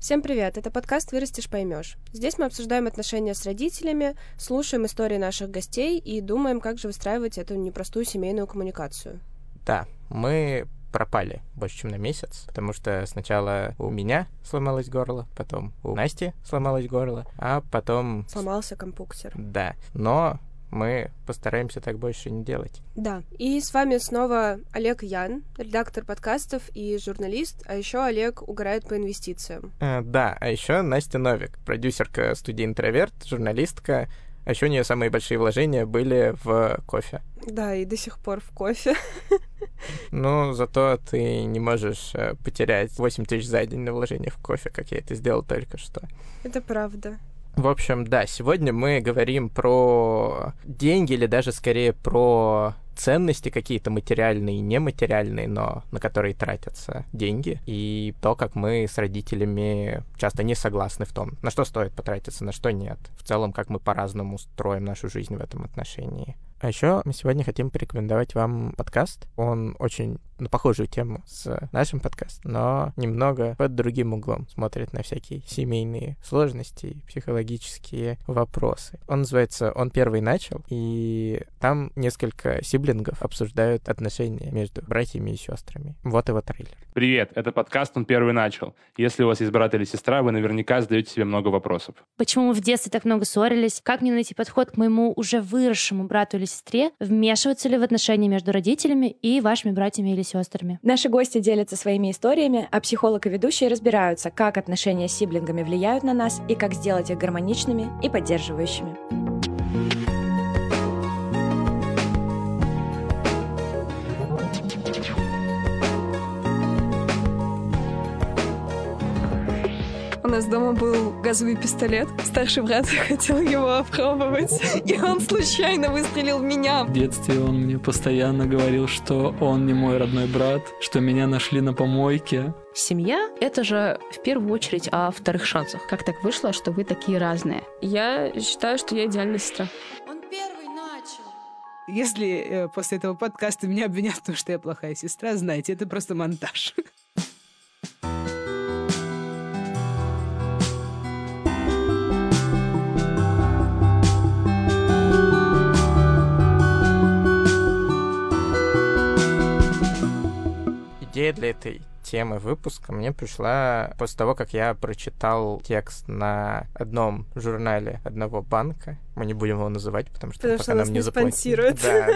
Всем привет! Это подкаст «Вырастешь, поймешь». Здесь мы обсуждаем отношения с родителями, слушаем истории наших гостей и думаем, как же выстраивать эту непростую семейную коммуникацию. Да, мы пропали больше, чем на месяц, потому что сначала у меня сломалось горло, потом у Насти сломалось горло, а потом... Сломался компуктер. Да, но мы постараемся так больше не делать. Да. И с вами снова Олег Ян, редактор подкастов и журналист, а еще Олег угорает по инвестициям. Э, да, а еще Настя Новик, продюсерка студии «Интроверт», журналистка, а еще у нее самые большие вложения были в кофе. Да, и до сих пор в кофе. Ну, зато ты не можешь э, потерять 8 тысяч за день на вложение в кофе, как я это сделал только что. Это правда. В общем, да, сегодня мы говорим про деньги или даже скорее про ценности какие-то материальные и нематериальные, но на которые тратятся деньги, и то, как мы с родителями часто не согласны в том, на что стоит потратиться, на что нет. В целом, как мы по-разному строим нашу жизнь в этом отношении. А еще мы сегодня хотим порекомендовать вам подкаст. Он очень на похожую тему с нашим подкастом, но немного под другим углом смотрит на всякие семейные сложности, психологические вопросы. Он называется «Он первый начал», и там несколько сиблингов обсуждают отношения между братьями и сестрами. Вот его трейлер. Привет, это подкаст «Он первый начал». Если у вас есть брат или сестра, вы наверняка задаете себе много вопросов. Почему мы в детстве так много ссорились? Как мне найти подход к моему уже выросшему брату или сестре? Вмешиваться ли в отношения между родителями и вашими братьями или сестрами. Наши гости делятся своими историями, а психолог и ведущие разбираются, как отношения с сиблингами влияют на нас и как сделать их гармоничными и поддерживающими. Нас дома был газовый пистолет. Старший брат хотел его опробовать, и он случайно выстрелил в меня. В детстве он мне постоянно говорил, что он не мой родной брат, что меня нашли на помойке. Семья — это же в первую очередь о вторых шансах. Как так вышло, что вы такие разные? Я считаю, что я идеальная сестра. Он первый начал. Если э, после этого подкаста меня обвинят в том, что я плохая сестра, знаете, это просто монтаж. идея для этой темы выпуска мне пришла после того, как я прочитал текст на одном журнале одного банка. Мы не будем его называть, потому что потому пока что нам не не спонсирует. Да,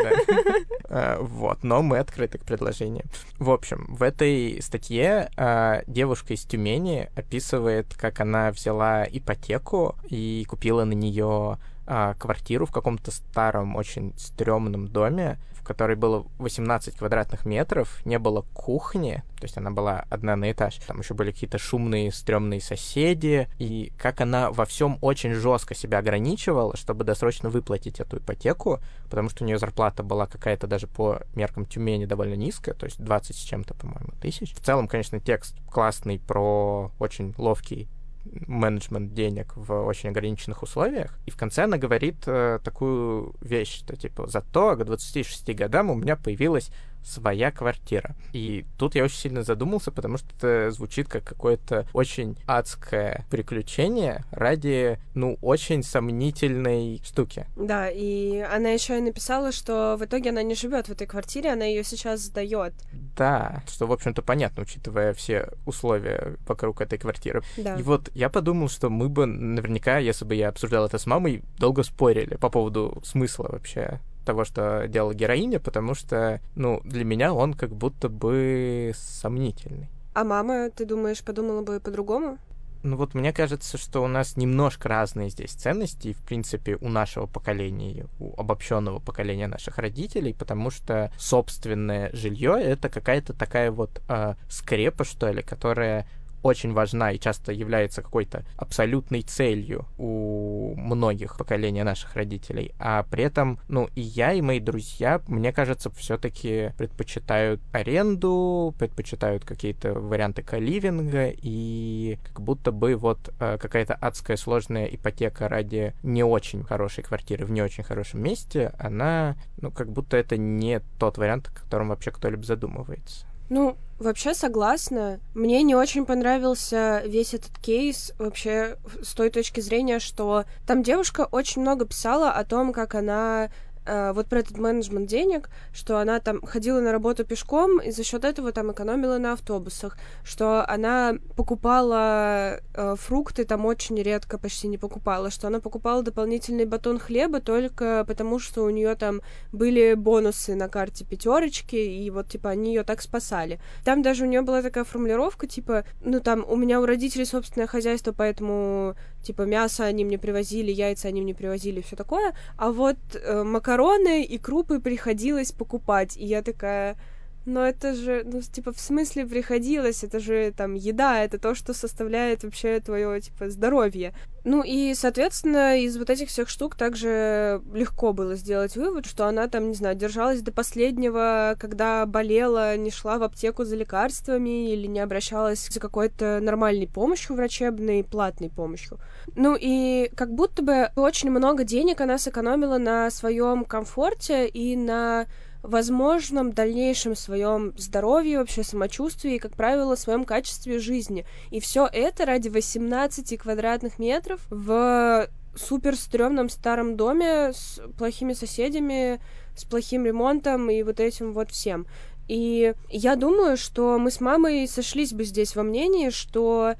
да. Вот, но мы открыты к предложениям. В общем, в этой статье а, девушка из Тюмени описывает, как она взяла ипотеку и купила на нее а, квартиру в каком-то старом, очень стрёмном доме, в которой было 18 квадратных метров, не было кухни, то есть она была одна на этаж. Там еще были какие-то шумные, стрёмные соседи, и как она во всем очень жестко себя ограничивала, чтобы досрочно выплатить эту ипотеку, потому что у нее зарплата была какая-то даже по меркам Тюмени довольно низкая, то есть 20 с чем-то, по-моему, тысяч. В целом, конечно, текст классный про очень ловкий менеджмент денег в очень ограниченных условиях. И в конце она говорит э, такую вещь, что типа зато к 26 годам у меня появилась своя квартира. И тут я очень сильно задумался, потому что это звучит как какое-то очень адское приключение ради, ну, очень сомнительной штуки. Да, и она еще и написала, что в итоге она не живет в этой квартире, она ее сейчас сдает. Да, что, в общем-то, понятно, учитывая все условия вокруг этой квартиры. Да. И вот я подумал, что мы бы наверняка, если бы я обсуждал это с мамой, долго спорили по поводу смысла вообще того, что делала героиня, потому что, ну, для меня он как будто бы сомнительный. А мама, ты думаешь, подумала бы по-другому? Ну вот мне кажется, что у нас немножко разные здесь ценности, в принципе, у нашего поколения, у обобщенного поколения наших родителей, потому что собственное жилье это какая-то такая вот э, скрепа, что ли, которая очень важна и часто является какой-то абсолютной целью у многих поколений наших родителей. А при этом, ну, и я, и мои друзья, мне кажется, все-таки предпочитают аренду, предпочитают какие-то варианты каливинга, и как будто бы вот э, какая-то адская сложная ипотека ради не очень хорошей квартиры в не очень хорошем месте, она, ну, как будто это не тот вариант, о котором вообще кто-либо задумывается. Ну, Вообще согласна. Мне не очень понравился весь этот кейс вообще с той точки зрения, что там девушка очень много писала о том, как она э, вот про этот менеджмент денег, что она там ходила на работу пешком и за счет этого там экономила на автобусах, что она покупала э, фрукты там очень редко, почти не покупала, что она покупала дополнительный батон хлеба только потому, что у нее там были бонусы на карте пятерочки, и вот типа они ее так спасали. Там даже у нее была такая формулировка, типа, ну там у меня у родителей собственное хозяйство, поэтому типа мясо они мне привозили, яйца они мне привозили, все такое, а вот э, макароны и крупы приходилось покупать, и я такая, но это же, ну, типа, в смысле приходилось, это же там еда, это то, что составляет вообще твое, типа, здоровье. Ну и, соответственно, из вот этих всех штук также легко было сделать вывод, что она там, не знаю, держалась до последнего, когда болела, не шла в аптеку за лекарствами или не обращалась за какой-то нормальной помощью врачебной, платной помощью. Ну и как будто бы очень много денег она сэкономила на своем комфорте и на возможном дальнейшем своем здоровье, вообще самочувствии и, как правило, своем качестве жизни. И все это ради 18 квадратных метров в супер стрёмном старом доме с плохими соседями, с плохим ремонтом и вот этим вот всем. И я думаю, что мы с мамой сошлись бы здесь во мнении, что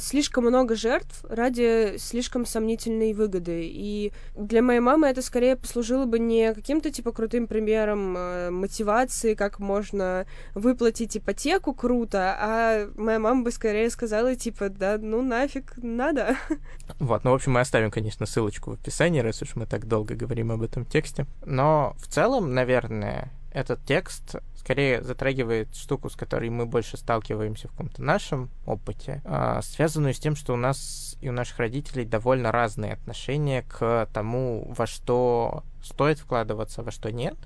слишком много жертв ради слишком сомнительной выгоды. И для моей мамы это скорее послужило бы не каким-то типа крутым примером э, мотивации, как можно выплатить ипотеку круто, а моя мама бы скорее сказала типа, да ну нафиг надо. Вот, ну в общем мы оставим, конечно, ссылочку в описании, раз уж мы так долго говорим об этом тексте. Но в целом, наверное, этот текст скорее затрагивает штуку, с которой мы больше сталкиваемся в каком-то нашем опыте, а, связанную с тем, что у нас и у наших родителей довольно разные отношения к тому, во что стоит вкладываться, во что нет.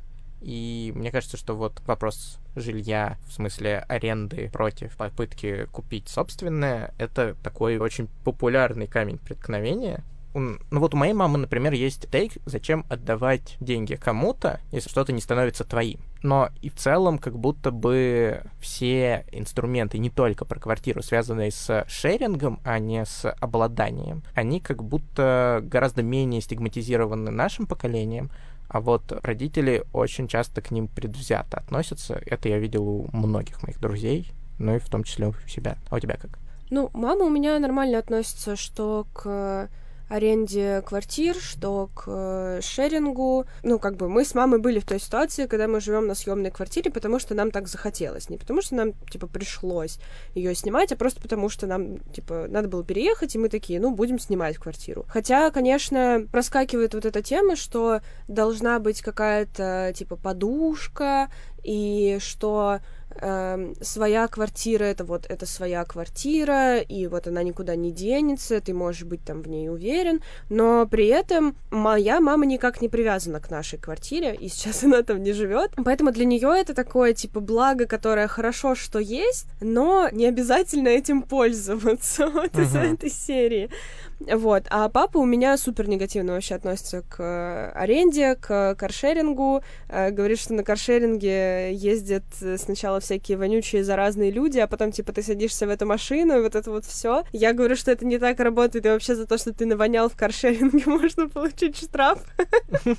И мне кажется, что вот вопрос жилья, в смысле аренды против попытки купить собственное, это такой очень популярный камень преткновения, ну вот у моей мамы, например, есть тейк, зачем отдавать деньги кому-то, если что-то не становится твоим. Но и в целом как будто бы все инструменты, не только про квартиру, связанные с шерингом, а не с обладанием, они как будто гораздо менее стигматизированы нашим поколением, а вот родители очень часто к ним предвзято относятся. Это я видел у многих моих друзей, ну и в том числе у себя. А у тебя как? Ну, мама у меня нормально относится, что к аренде квартир, что к э, шерингу. Ну, как бы мы с мамой были в той ситуации, когда мы живем на съемной квартире, потому что нам так захотелось. Не потому что нам, типа, пришлось ее снимать, а просто потому что нам, типа, надо было переехать, и мы такие, ну, будем снимать квартиру. Хотя, конечно, проскакивает вот эта тема, что должна быть какая-то, типа, подушка, и что э, своя квартира это вот это своя квартира, и вот она никуда не денется, ты можешь быть там в ней уверен, но при этом моя мама никак не привязана к нашей квартире, и сейчас она там не живет, поэтому для нее это такое типа благо, которое хорошо, что есть, но не обязательно этим пользоваться вот uh-huh. из этой серии. Вот. А папа у меня супер негативно вообще относится к э, аренде, к каршерингу. Э, говорит, что на каршеринге ездят сначала всякие вонючие заразные люди, а потом, типа, ты садишься в эту машину, и вот это вот все. Я говорю, что это не так работает, и вообще за то, что ты навонял в каршеринге, можно получить штраф.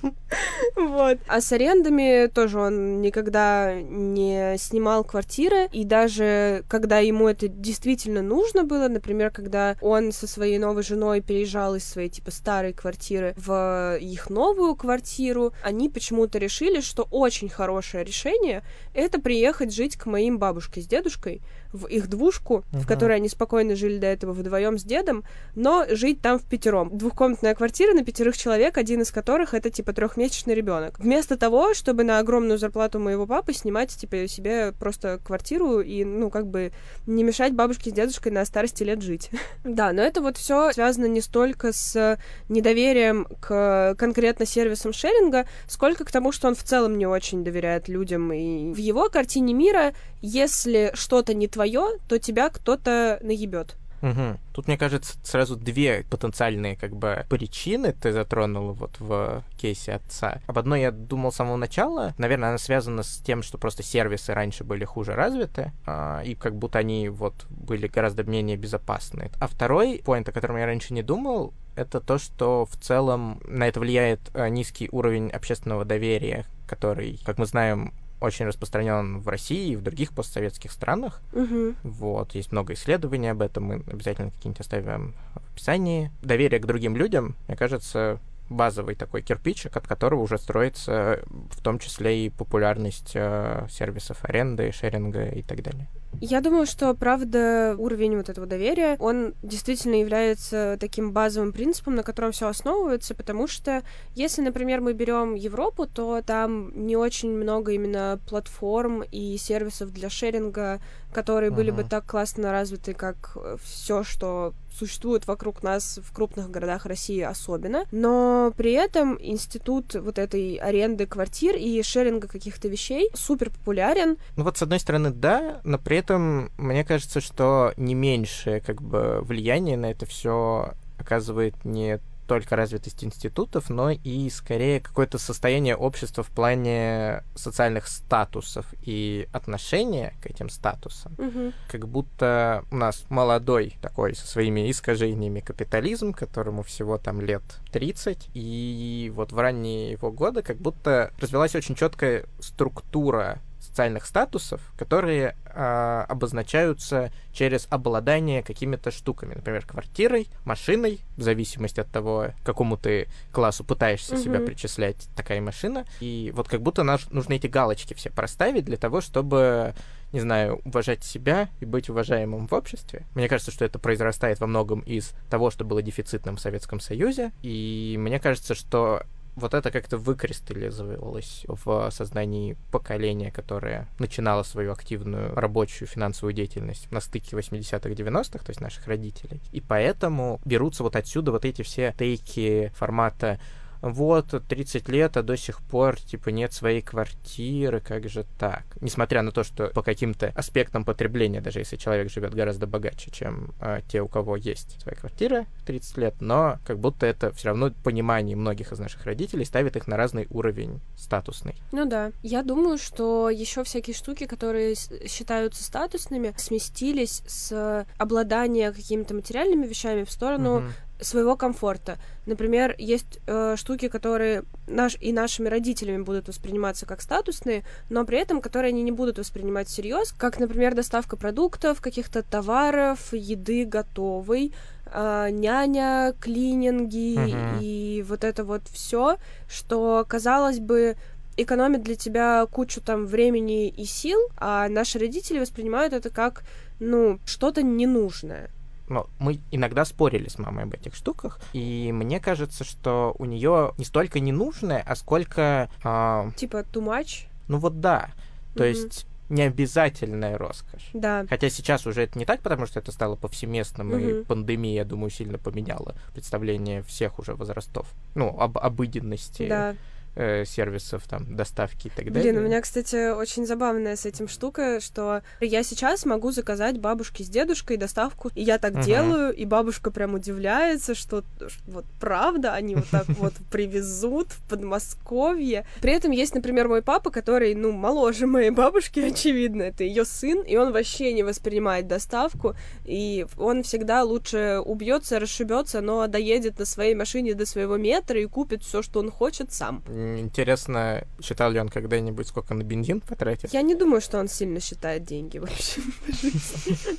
Вот. А с арендами тоже он никогда не снимал квартиры, и даже когда ему это действительно нужно было, например, когда он со своей новой женой женой переезжал из своей, типа, старой квартиры в их новую квартиру, они почему-то решили, что очень хорошее решение — это приехать жить к моим бабушке с дедушкой, в их двушку, uh-huh. в которой они спокойно жили до этого вдвоем с дедом, но жить там в пятером. Двухкомнатная квартира на пятерых человек, один из которых это типа трехмесячный ребенок. Вместо того, чтобы на огромную зарплату моего папы снимать типа себе просто квартиру и ну как бы не мешать бабушке с дедушкой на старости лет жить. да, но это вот все связано не столько с недоверием к конкретно сервисам шеринга, сколько к тому, что он в целом не очень доверяет людям. И в его картине мира, если что-то не твое, то тебя кто-то наебет. Угу. Тут, мне кажется, сразу две потенциальные как бы причины ты затронул вот в кейсе отца. Об одной я думал с самого начала. Наверное, она связана с тем, что просто сервисы раньше были хуже развиты, а, и как будто они вот были гораздо менее безопасны. А второй поинт, о котором я раньше не думал, это то, что в целом на это влияет а, низкий уровень общественного доверия, который, как мы знаем, очень распространен в России и в других постсоветских странах. Угу. Вот, есть много исследований об этом, мы обязательно какие-нибудь оставим в описании. Доверие к другим людям, мне кажется, базовый такой кирпичик, от которого уже строится в том числе и популярность э, сервисов аренды, шеринга и так далее. Я думаю, что, правда, уровень вот этого доверия, он действительно является таким базовым принципом, на котором все основывается, потому что если, например, мы берем Европу, то там не очень много именно платформ и сервисов для шеринга, которые uh-huh. были бы так классно развиты, как все, что существует вокруг нас в крупных городах России особенно. Но при этом институт вот этой аренды квартир и шеринга каких-то вещей супер популярен. Ну вот с одной стороны, да, но при этом мне кажется, что не меньшее как бы влияние на это все оказывает не только развитость институтов, но и скорее какое-то состояние общества в плане социальных статусов и отношения к этим статусам. Угу. Как будто у нас молодой такой со своими искажениями капитализм, которому всего там лет 30, и вот в ранние его годы как будто развилась очень четкая структура социальных статусов, которые э, обозначаются через обладание какими-то штуками, например, квартирой, машиной, в зависимости от того, к какому ты классу пытаешься mm-hmm. себя причислять, такая машина. И вот как будто наш, нужно эти галочки все проставить для того, чтобы не знаю, уважать себя и быть уважаемым в обществе. Мне кажется, что это произрастает во многом из того, что было дефицитным в Советском Союзе. И мне кажется, что вот это как-то выкристаллизовалось в сознании поколения, которое начинало свою активную рабочую финансовую деятельность на стыке 80-х, 90-х, то есть наших родителей. И поэтому берутся вот отсюда вот эти все тейки формата вот, 30 лет, а до сих пор, типа, нет своей квартиры, как же так? Несмотря на то, что по каким-то аспектам потребления, даже если человек живет гораздо богаче, чем а, те, у кого есть своя квартира 30 лет, но как будто это все равно понимание многих из наших родителей ставит их на разный уровень статусный. Ну да. Я думаю, что еще всякие штуки, которые считаются статусными, сместились с обладания какими-то материальными вещами в сторону угу своего комфорта. Например, есть э, штуки, которые наш, и нашими родителями будут восприниматься как статусные, но при этом которые они не будут воспринимать всерьез, как, например, доставка продуктов, каких-то товаров, еды готовой, э, няня, клининги uh-huh. и вот это вот все, что казалось бы экономит для тебя кучу там времени и сил, а наши родители воспринимают это как ну что-то ненужное но мы иногда спорили с мамой об этих штуках, и мне кажется, что у нее не столько ненужное, а сколько... Э, типа too much? Ну вот да. То mm-hmm. есть необязательная роскошь. Да. Хотя сейчас уже это не так, потому что это стало повсеместным, mm-hmm. и пандемия, я думаю, сильно поменяла представление всех уже возрастов. Ну, об обыденности. Да э, сервисов, там, доставки и так далее. Блин, у меня, кстати, очень забавная с этим штука, что я сейчас могу заказать бабушке с дедушкой доставку, и я так uh-huh. делаю, и бабушка прям удивляется, что вот правда они вот так вот привезут в Подмосковье. При этом есть, например, мой папа, который, ну, моложе моей бабушки, очевидно, это ее сын, и он вообще не воспринимает доставку, и он всегда лучше убьется, расшибется, но доедет на своей машине до своего метра и купит все, что он хочет сам. Интересно, считал ли он когда-нибудь, сколько на бензин потратит? Я не думаю, что он сильно считает деньги вообще.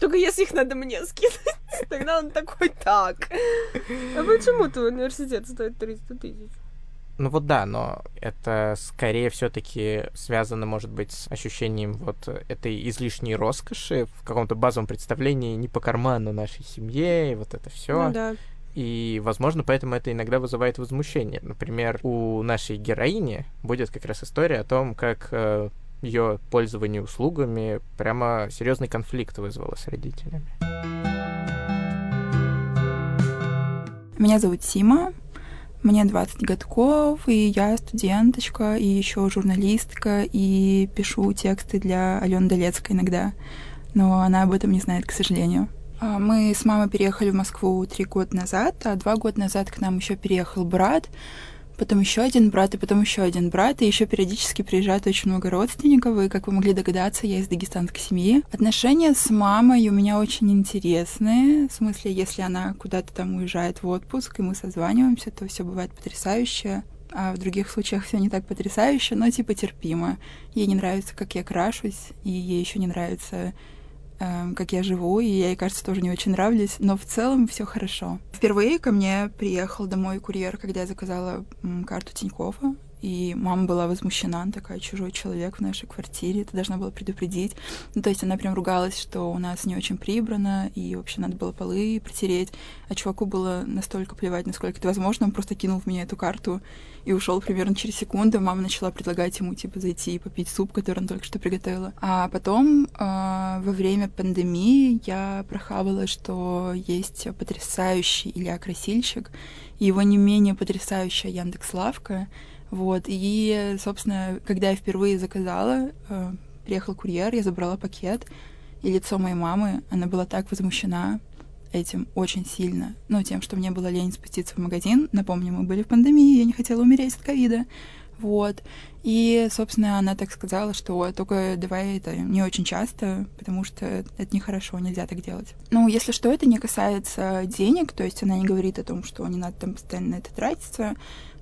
Только если их надо мне скинуть, тогда он такой, так. А почему твой университет стоит 300 тысяч? Ну вот да, но это скорее все-таки связано, может быть, с ощущением вот этой излишней роскоши в каком-то базовом представлении не по карману нашей семье, и вот это все. Ну да. И, возможно, поэтому это иногда вызывает возмущение. Например, у нашей героини будет как раз история о том, как э, ее пользование услугами прямо серьезный конфликт вызвало с родителями. Меня зовут Сима, мне 20 годков, и я студенточка, и еще журналистка, и пишу тексты для Алены Долецкой иногда. Но она об этом не знает, к сожалению. А, Мы с мамой переехали в Москву три года назад, а два года назад к нам еще переехал брат, потом еще один брат, и потом еще один брат, и еще периодически приезжает очень много родственников, и, как вы могли догадаться, я из дагестанской семьи. Отношения с мамой у меня очень интересные, в смысле, если она куда-то там уезжает в отпуск, и мы созваниваемся, то все бывает потрясающе. А в других случаях все не так потрясающе, но типа терпимо. Ей не нравится, как я крашусь, и ей еще не нравится эм, как я живу, и я ей, кажется, тоже не очень нравлюсь, но в целом все хорошо. Впервые ко мне приехал домой курьер, когда я заказала карту Тинькоффа, и мама была возмущена, она такая, чужой человек в нашей квартире, ты должна была предупредить. Ну, то есть она прям ругалась, что у нас не очень прибрано, и вообще надо было полы протереть. А чуваку было настолько плевать, насколько это возможно, он просто кинул в меня эту карту и ушел примерно через секунду. Мама начала предлагать ему, типа, зайти и попить суп, который он только что приготовила. А потом, э, во время пандемии, я прохавала, что есть потрясающий Илья Красильщик, и его не менее потрясающая Яндекс.Лавка, вот, и, собственно, когда я впервые заказала, э, приехал курьер, я забрала пакет, и лицо моей мамы, она была так возмущена этим очень сильно. Ну, тем, что мне было лень спуститься в магазин. Напомню, мы были в пандемии, я не хотела умереть от ковида. Вот. И, собственно, она так сказала, что только давай это не очень часто, потому что это нехорошо, нельзя так делать. Ну, если что, это не касается денег, то есть она не говорит о том, что не надо там постоянно это тратиться.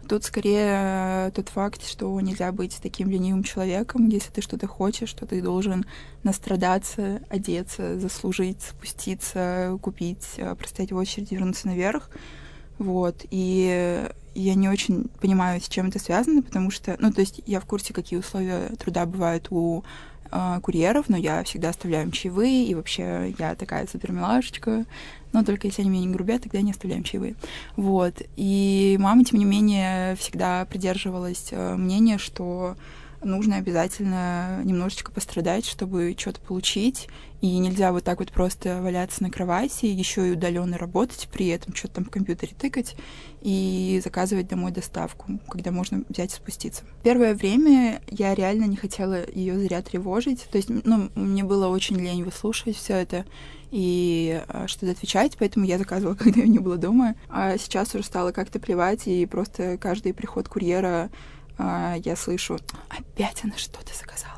Тут скорее тот факт, что нельзя быть таким ленивым человеком, если ты что-то хочешь, что ты должен настрадаться, одеться, заслужить, спуститься, купить, э, простоять в очереди, вернуться наверх. Вот. И я не очень понимаю, с чем это связано, потому что, ну, то есть я в курсе, какие условия труда бывают у э, курьеров, но я всегда оставляю им чаевые, и вообще я такая супер милашечка, но только если они меня не грубят, тогда не оставляем чаевые. Вот. И мама, тем не менее, всегда придерживалась э, мнения, что нужно обязательно немножечко пострадать, чтобы что-то получить. И нельзя вот так вот просто валяться на кровати, еще и удаленно работать, при этом что-то там в компьютере тыкать и заказывать домой доставку, когда можно взять и спуститься. Первое время я реально не хотела ее зря тревожить. То есть, ну, мне было очень лень выслушивать все это и а, что-то отвечать, поэтому я заказывала, когда ее не было дома. А сейчас уже стало как-то плевать, и просто каждый приход курьера а, я слышу, опять она что-то заказала.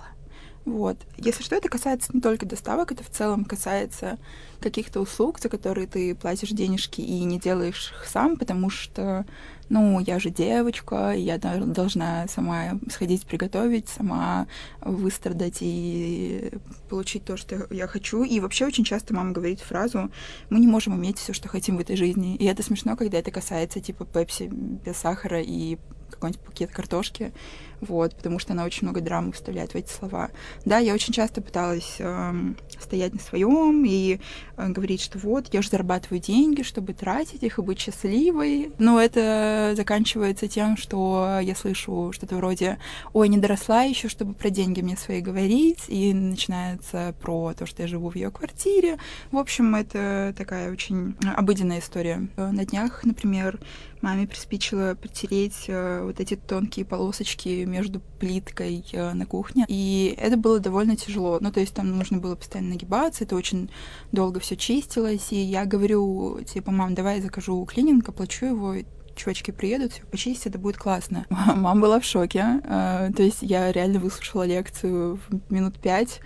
Вот. Если что, это касается не только доставок, это в целом касается каких-то услуг, за которые ты платишь денежки и не делаешь их сам, потому что, ну, я же девочка, я должна сама сходить приготовить, сама выстрадать и получить то, что я хочу. И вообще очень часто мама говорит фразу «мы не можем иметь все, что хотим в этой жизни». И это смешно, когда это касается типа пепси без сахара и какой-нибудь пакет картошки, вот, потому что она очень много драмы вставляет в эти слова. Да, я очень часто пыталась э, стоять на своем и э, говорить, что вот, я же зарабатываю деньги, чтобы тратить их и быть счастливой, но это заканчивается тем, что я слышу что-то вроде «Ой, не доросла еще, чтобы про деньги мне свои говорить», и начинается про то, что я живу в ее квартире. В общем, это такая очень обыденная история. На днях, например, маме приспичило потереть э, вот эти тонкие полосочки между плиткой э, на кухне. И это было довольно тяжело. Ну, то есть там нужно было постоянно нагибаться, это очень долго все чистилось. И я говорю, типа, мам, давай я закажу клининг, оплачу его, чувачки приедут, все почистят, это будет классно. Мама была в шоке. Э, то есть я реально выслушала лекцию минут пять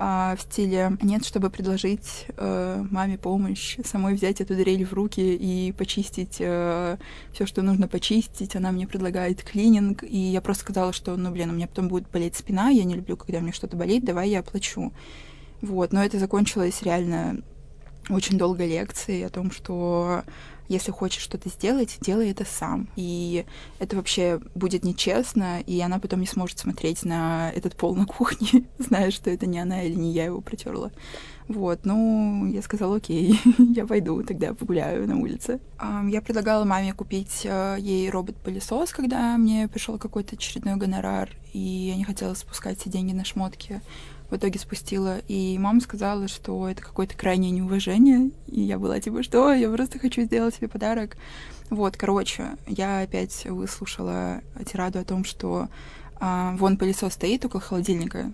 а, в стиле нет, чтобы предложить э, маме помощь, самой взять эту дрель в руки и почистить э, все, что нужно почистить. Она мне предлагает клининг, и я просто сказала, что, ну, блин, у меня потом будет болеть спина, я не люблю, когда мне что-то болит, давай я оплачу. Вот, но это закончилось реально очень долгой лекцией о том, что если хочешь что-то сделать, делай это сам. И это вообще будет нечестно, и она потом не сможет смотреть на этот пол на кухне, зная, что это не она или не я его протерла. Вот, ну, я сказала, окей, я пойду тогда погуляю на улице. Я предлагала маме купить э, ей робот-пылесос, когда мне пришел какой-то очередной гонорар, и я не хотела спускать все деньги на шмотки в итоге спустила. И мама сказала, что это какое-то крайнее неуважение. И я была типа, что? Я просто хочу сделать себе подарок. Вот, короче, я опять выслушала тираду о том, что а, вон пылесос стоит около холодильника,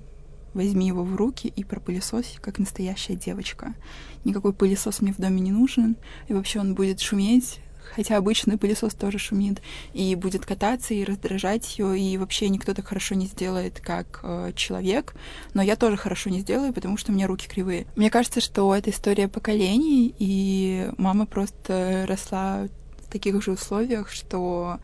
возьми его в руки и пропылесось, как настоящая девочка. Никакой пылесос мне в доме не нужен, и вообще он будет шуметь, хотя обычный пылесос тоже шумит, и будет кататься и раздражать ее, и вообще никто так хорошо не сделает, как э, человек, но я тоже хорошо не сделаю, потому что у меня руки кривые. Мне кажется, что это история поколений, и мама просто росла в таких же условиях, что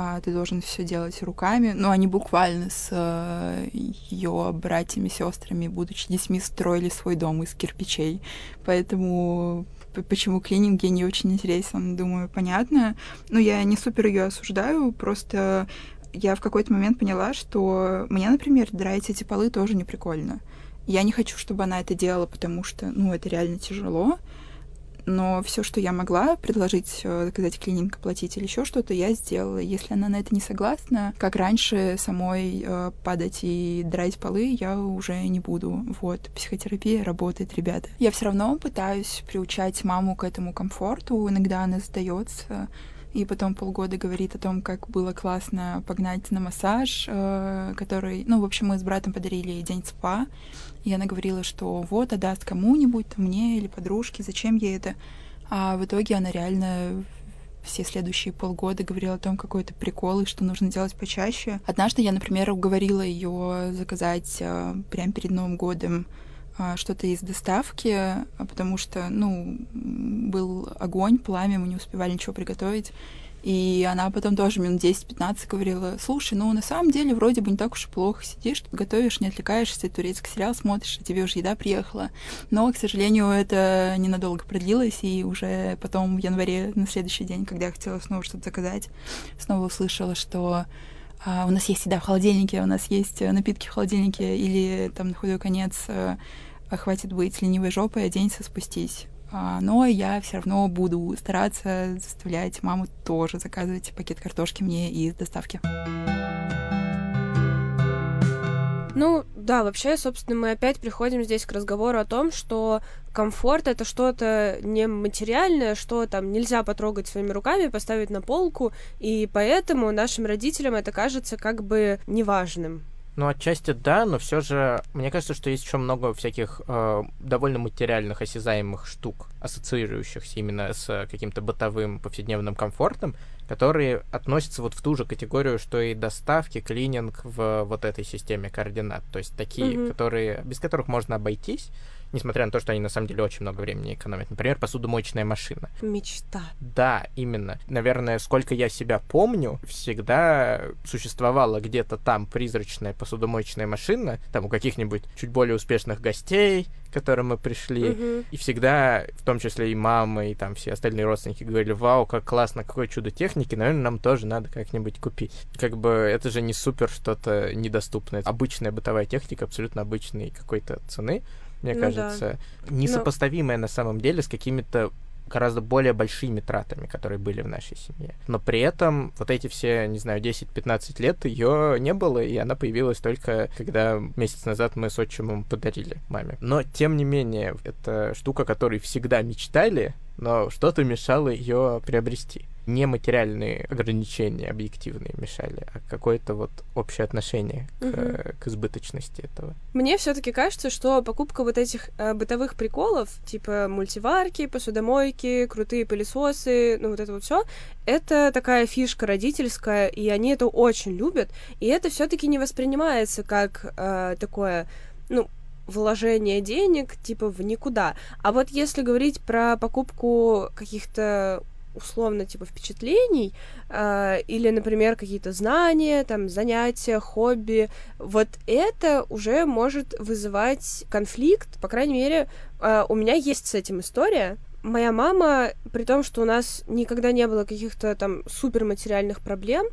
а, ты должен все делать руками. Ну, они буквально с э, ее братьями, сестрами, будучи детьми, строили свой дом из кирпичей. Поэтому почему клининг не очень интересен, думаю, понятно. Но я не супер ее осуждаю, просто я в какой-то момент поняла, что мне, например, драить эти полы тоже не прикольно. Я не хочу, чтобы она это делала, потому что, ну, это реально тяжело но все, что я могла предложить, э, заказать клининг, оплатить или еще что-то, я сделала. Если она на это не согласна, как раньше самой э, падать и драть полы, я уже не буду. Вот, психотерапия работает, ребята. Я все равно пытаюсь приучать маму к этому комфорту. Иногда она сдается, и потом полгода говорит о том, как было классно погнать на массаж, э, который, ну, в общем, мы с братом подарили ей день спа, и она говорила, что вот, отдаст кому-нибудь, мне или подружке, зачем ей это. А в итоге она реально все следующие полгода говорила о том, какой это прикол и что нужно делать почаще. Однажды я, например, уговорила ее заказать э, прямо перед Новым годом что-то из доставки, потому что, ну, был огонь, пламя, мы не успевали ничего приготовить. И она потом тоже минут 10-15 говорила, слушай, ну на самом деле вроде бы не так уж и плохо. Сидишь, готовишь, не отвлекаешься, турецкий сериал смотришь, а тебе уже еда приехала. Но, к сожалению, это ненадолго продлилось, и уже потом в январе, на следующий день, когда я хотела снова что-то заказать, снова услышала, что а, у нас есть еда в холодильнике, у нас есть э, напитки в холодильнике, или там на худой конец а, хватит быть ленивой жопой, оденься, спустись. А, но я все равно буду стараться заставлять маму тоже заказывать пакет картошки мне из доставки. Ну, да, вообще, собственно, мы опять приходим здесь к разговору о том, что комфорт — это что-то нематериальное, что там нельзя потрогать своими руками, поставить на полку, и поэтому нашим родителям это кажется как бы неважным. Ну, отчасти да, но все же, мне кажется, что есть еще много всяких э, довольно материальных, осязаемых штук, ассоциирующихся именно с каким-то бытовым повседневным комфортом, которые относятся вот в ту же категорию, что и доставки, клининг в вот этой системе координат. То есть такие, mm-hmm. которые, без которых можно обойтись, несмотря на то, что они на самом деле очень много времени экономят. Например, посудомоечная машина. Мечта. Да, именно. Наверное, сколько я себя помню, всегда существовала где-то там призрачная посудомоечная машина, там у каких-нибудь чуть более успешных гостей, к которым мы пришли, угу. и всегда, в том числе и мама, и там все остальные родственники говорили, вау, как классно, какое чудо техники, наверное, нам тоже надо как-нибудь купить. Как бы это же не супер что-то недоступное. Обычная бытовая техника абсолютно обычной какой-то цены, мне ну, кажется, да. несопоставимая Но... на самом деле с какими-то гораздо более большими тратами, которые были в нашей семье. Но при этом вот эти все, не знаю, 10-15 лет ее не было, и она появилась только когда месяц назад мы с отчимом подарили маме. Но, тем не менее, это штука, которой всегда мечтали, но что-то мешало ее приобрести нематериальные ограничения объективные мешали, а какое-то вот общее отношение к, угу. к избыточности этого. Мне все-таки кажется, что покупка вот этих э, бытовых приколов, типа мультиварки, посудомойки, крутые пылесосы, ну вот это вот все, это такая фишка родительская, и они это очень любят, и это все-таки не воспринимается как э, такое, ну, вложение денег, типа, в никуда. А вот если говорить про покупку каких-то условно типа впечатлений э, или, например, какие-то знания, там занятия, хобби, вот это уже может вызывать конфликт. По крайней мере, э, у меня есть с этим история. Моя мама, при том, что у нас никогда не было каких-то там суперматериальных проблем,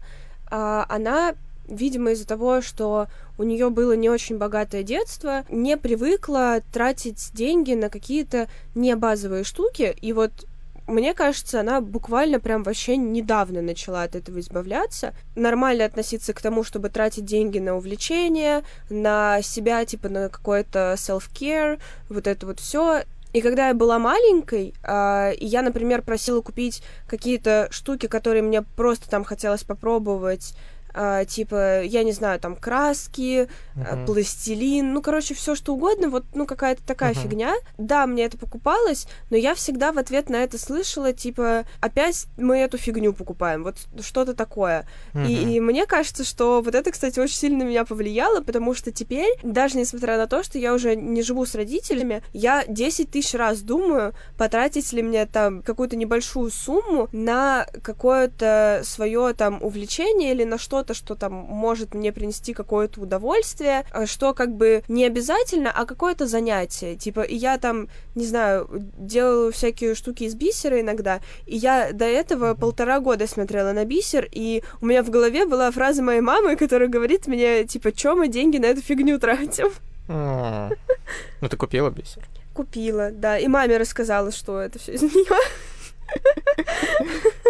э, она видимо, из-за того, что у нее было не очень богатое детство, не привыкла тратить деньги на какие-то не базовые штуки. И вот мне кажется, она буквально прям вообще недавно начала от этого избавляться. Нормально относиться к тому, чтобы тратить деньги на увлечение, на себя, типа на какой-то self-care, вот это вот все. И когда я была маленькой, э, и я, например, просила купить какие-то штуки, которые мне просто там хотелось попробовать, а, типа, я не знаю, там краски, Мгм. пластилин, ну, короче, все что угодно, вот, ну, какая-то такая Мгм. фигня. Да, мне это покупалось, но я всегда в ответ на это слышала, типа, опять мы эту фигню покупаем, вот что-то такое. И, Мгм. и мне кажется, что вот это, кстати, очень сильно на меня повлияло, потому что теперь, даже несмотря на то, что я уже не живу с родителями, я 10 тысяч раз думаю, потратить ли мне там какую-то небольшую сумму на какое-то свое там увлечение или на что-то, что там может мне принести какое-то удовольствие, а что как бы не обязательно, а какое-то занятие. Типа, и я там, не знаю, делаю всякие штуки из бисера иногда, и я до этого полтора года смотрела на бисер, и у меня в голове была фраза моей мамы, которая говорит мне, типа, чё мы деньги на эту фигню тратим? Ну, ты купила бисер? Купила, да, и маме рассказала, что это все из нее.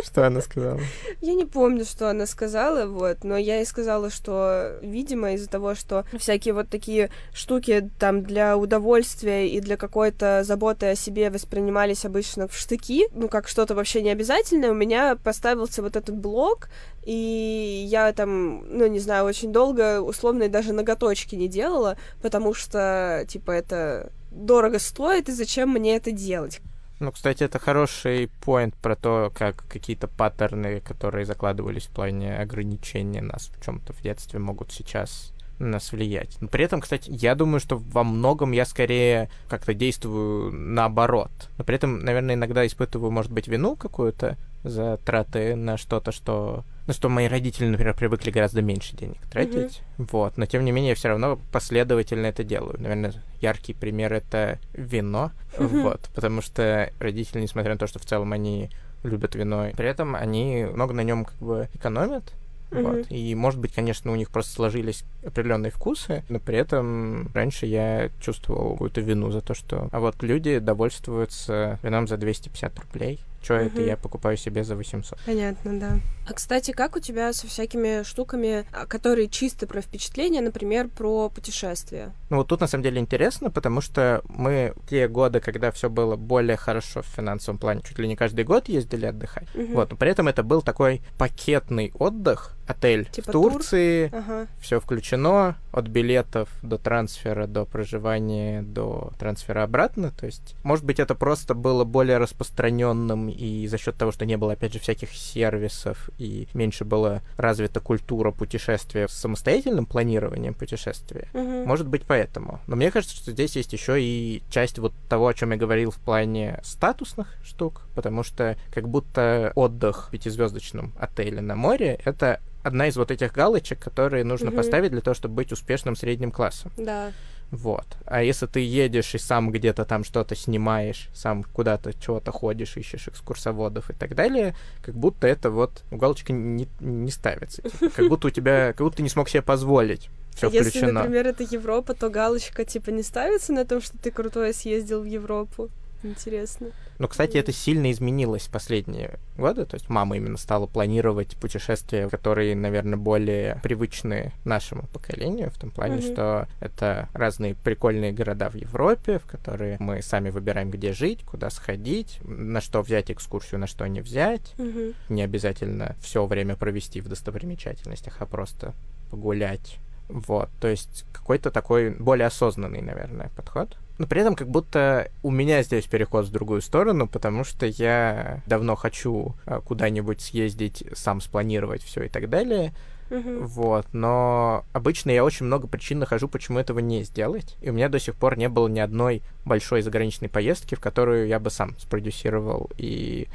Что она сказала? Я не помню, что она сказала, вот, но я ей сказала, что, видимо, из-за того, что всякие вот такие штуки там для удовольствия и для какой-то заботы о себе воспринимались обычно в штыки, ну, как что-то вообще не обязательное, у меня поставился вот этот блок, и я там, ну, не знаю, очень долго условно даже ноготочки не делала, потому что, типа, это дорого стоит, и зачем мне это делать? Ну, кстати, это хороший поинт про то, как какие-то паттерны, которые закладывались в плане ограничения нас в чем-то в детстве, могут сейчас на нас влиять. Но при этом, кстати, я думаю, что во многом я скорее как-то действую наоборот. Но при этом, наверное, иногда испытываю, может быть, вину какую-то за траты на что-то, что... Ну, что мои родители, например, привыкли гораздо меньше денег тратить. Вот. Но, тем не менее, я все равно последовательно это делаю. Наверное, яркий пример — это вино. Мгм. Вот. Потому что родители, несмотря на то, что в целом они любят вино, при этом они много на нем как бы экономят. Вот. Мгм. И, может быть, конечно, у них просто сложились определенные вкусы, но при этом раньше я чувствовал какую-то вину за то, что... А вот люди довольствуются вином за 250 рублей. Что это Мгм. я покупаю себе за 800? Понятно, да. А, кстати, как у тебя со всякими штуками, а, которые чисто про впечатления, например, про путешествия? Ну вот тут на самом деле интересно, потому что мы те годы, когда все было более хорошо в финансовом плане, чуть ли не каждый год ездили отдыхать. Мгм. Вот, но при этом это был такой пакетный отдых, отель Типа в тур? Турции, Ага. все включено, от билетов до трансфера, до проживания, до трансфера обратно. То есть, может быть, это просто было более распространенным, и за счет того, что не было, опять же, всяких сервисов, и меньше была развита культура путешествия с самостоятельным планированием путешествия. Мгм. Может быть, поэтому. Но мне кажется, что здесь есть еще и часть вот того, о чем я говорил в плане статусных штук, потому что как будто отдых в пятизвездочном отеле на море — это одна из вот этих галочек, которые нужно Мгм. поставить для того, чтобы быть успешным средним классом. Да. Вот. А если ты едешь и сам где-то там что-то снимаешь, сам куда-то чего-то ходишь, ищешь экскурсоводов и так далее, как будто это вот галочка не, не ставится. Типа, как будто у тебя, как будто ты не смог себе позволить. Все А Если, включено. например, это Европа, то галочка типа не ставится на том, что ты крутой съездил в Европу. Интересно. Но, кстати, это сильно изменилось в последние годы. То есть мама именно стала планировать путешествия, которые, наверное, более привычны нашему поколению, в том плане, Мгм. что это разные прикольные города в Европе, в которые мы сами выбираем, где жить, куда сходить, на что взять экскурсию, на что не взять. Мгм. Не обязательно все время провести в достопримечательностях, а просто погулять. Вот, то есть какой-то такой более осознанный, наверное, подход. Но при этом как будто у меня здесь переход в другую сторону, потому что я давно хочу а, куда-нибудь съездить, сам спланировать все и так далее. Мгм. Вот, но обычно я очень много причин нахожу, почему этого не сделать. И у меня до сих пор не было ни одной большой заграничной поездки, в которую я бы сам спродюсировал и...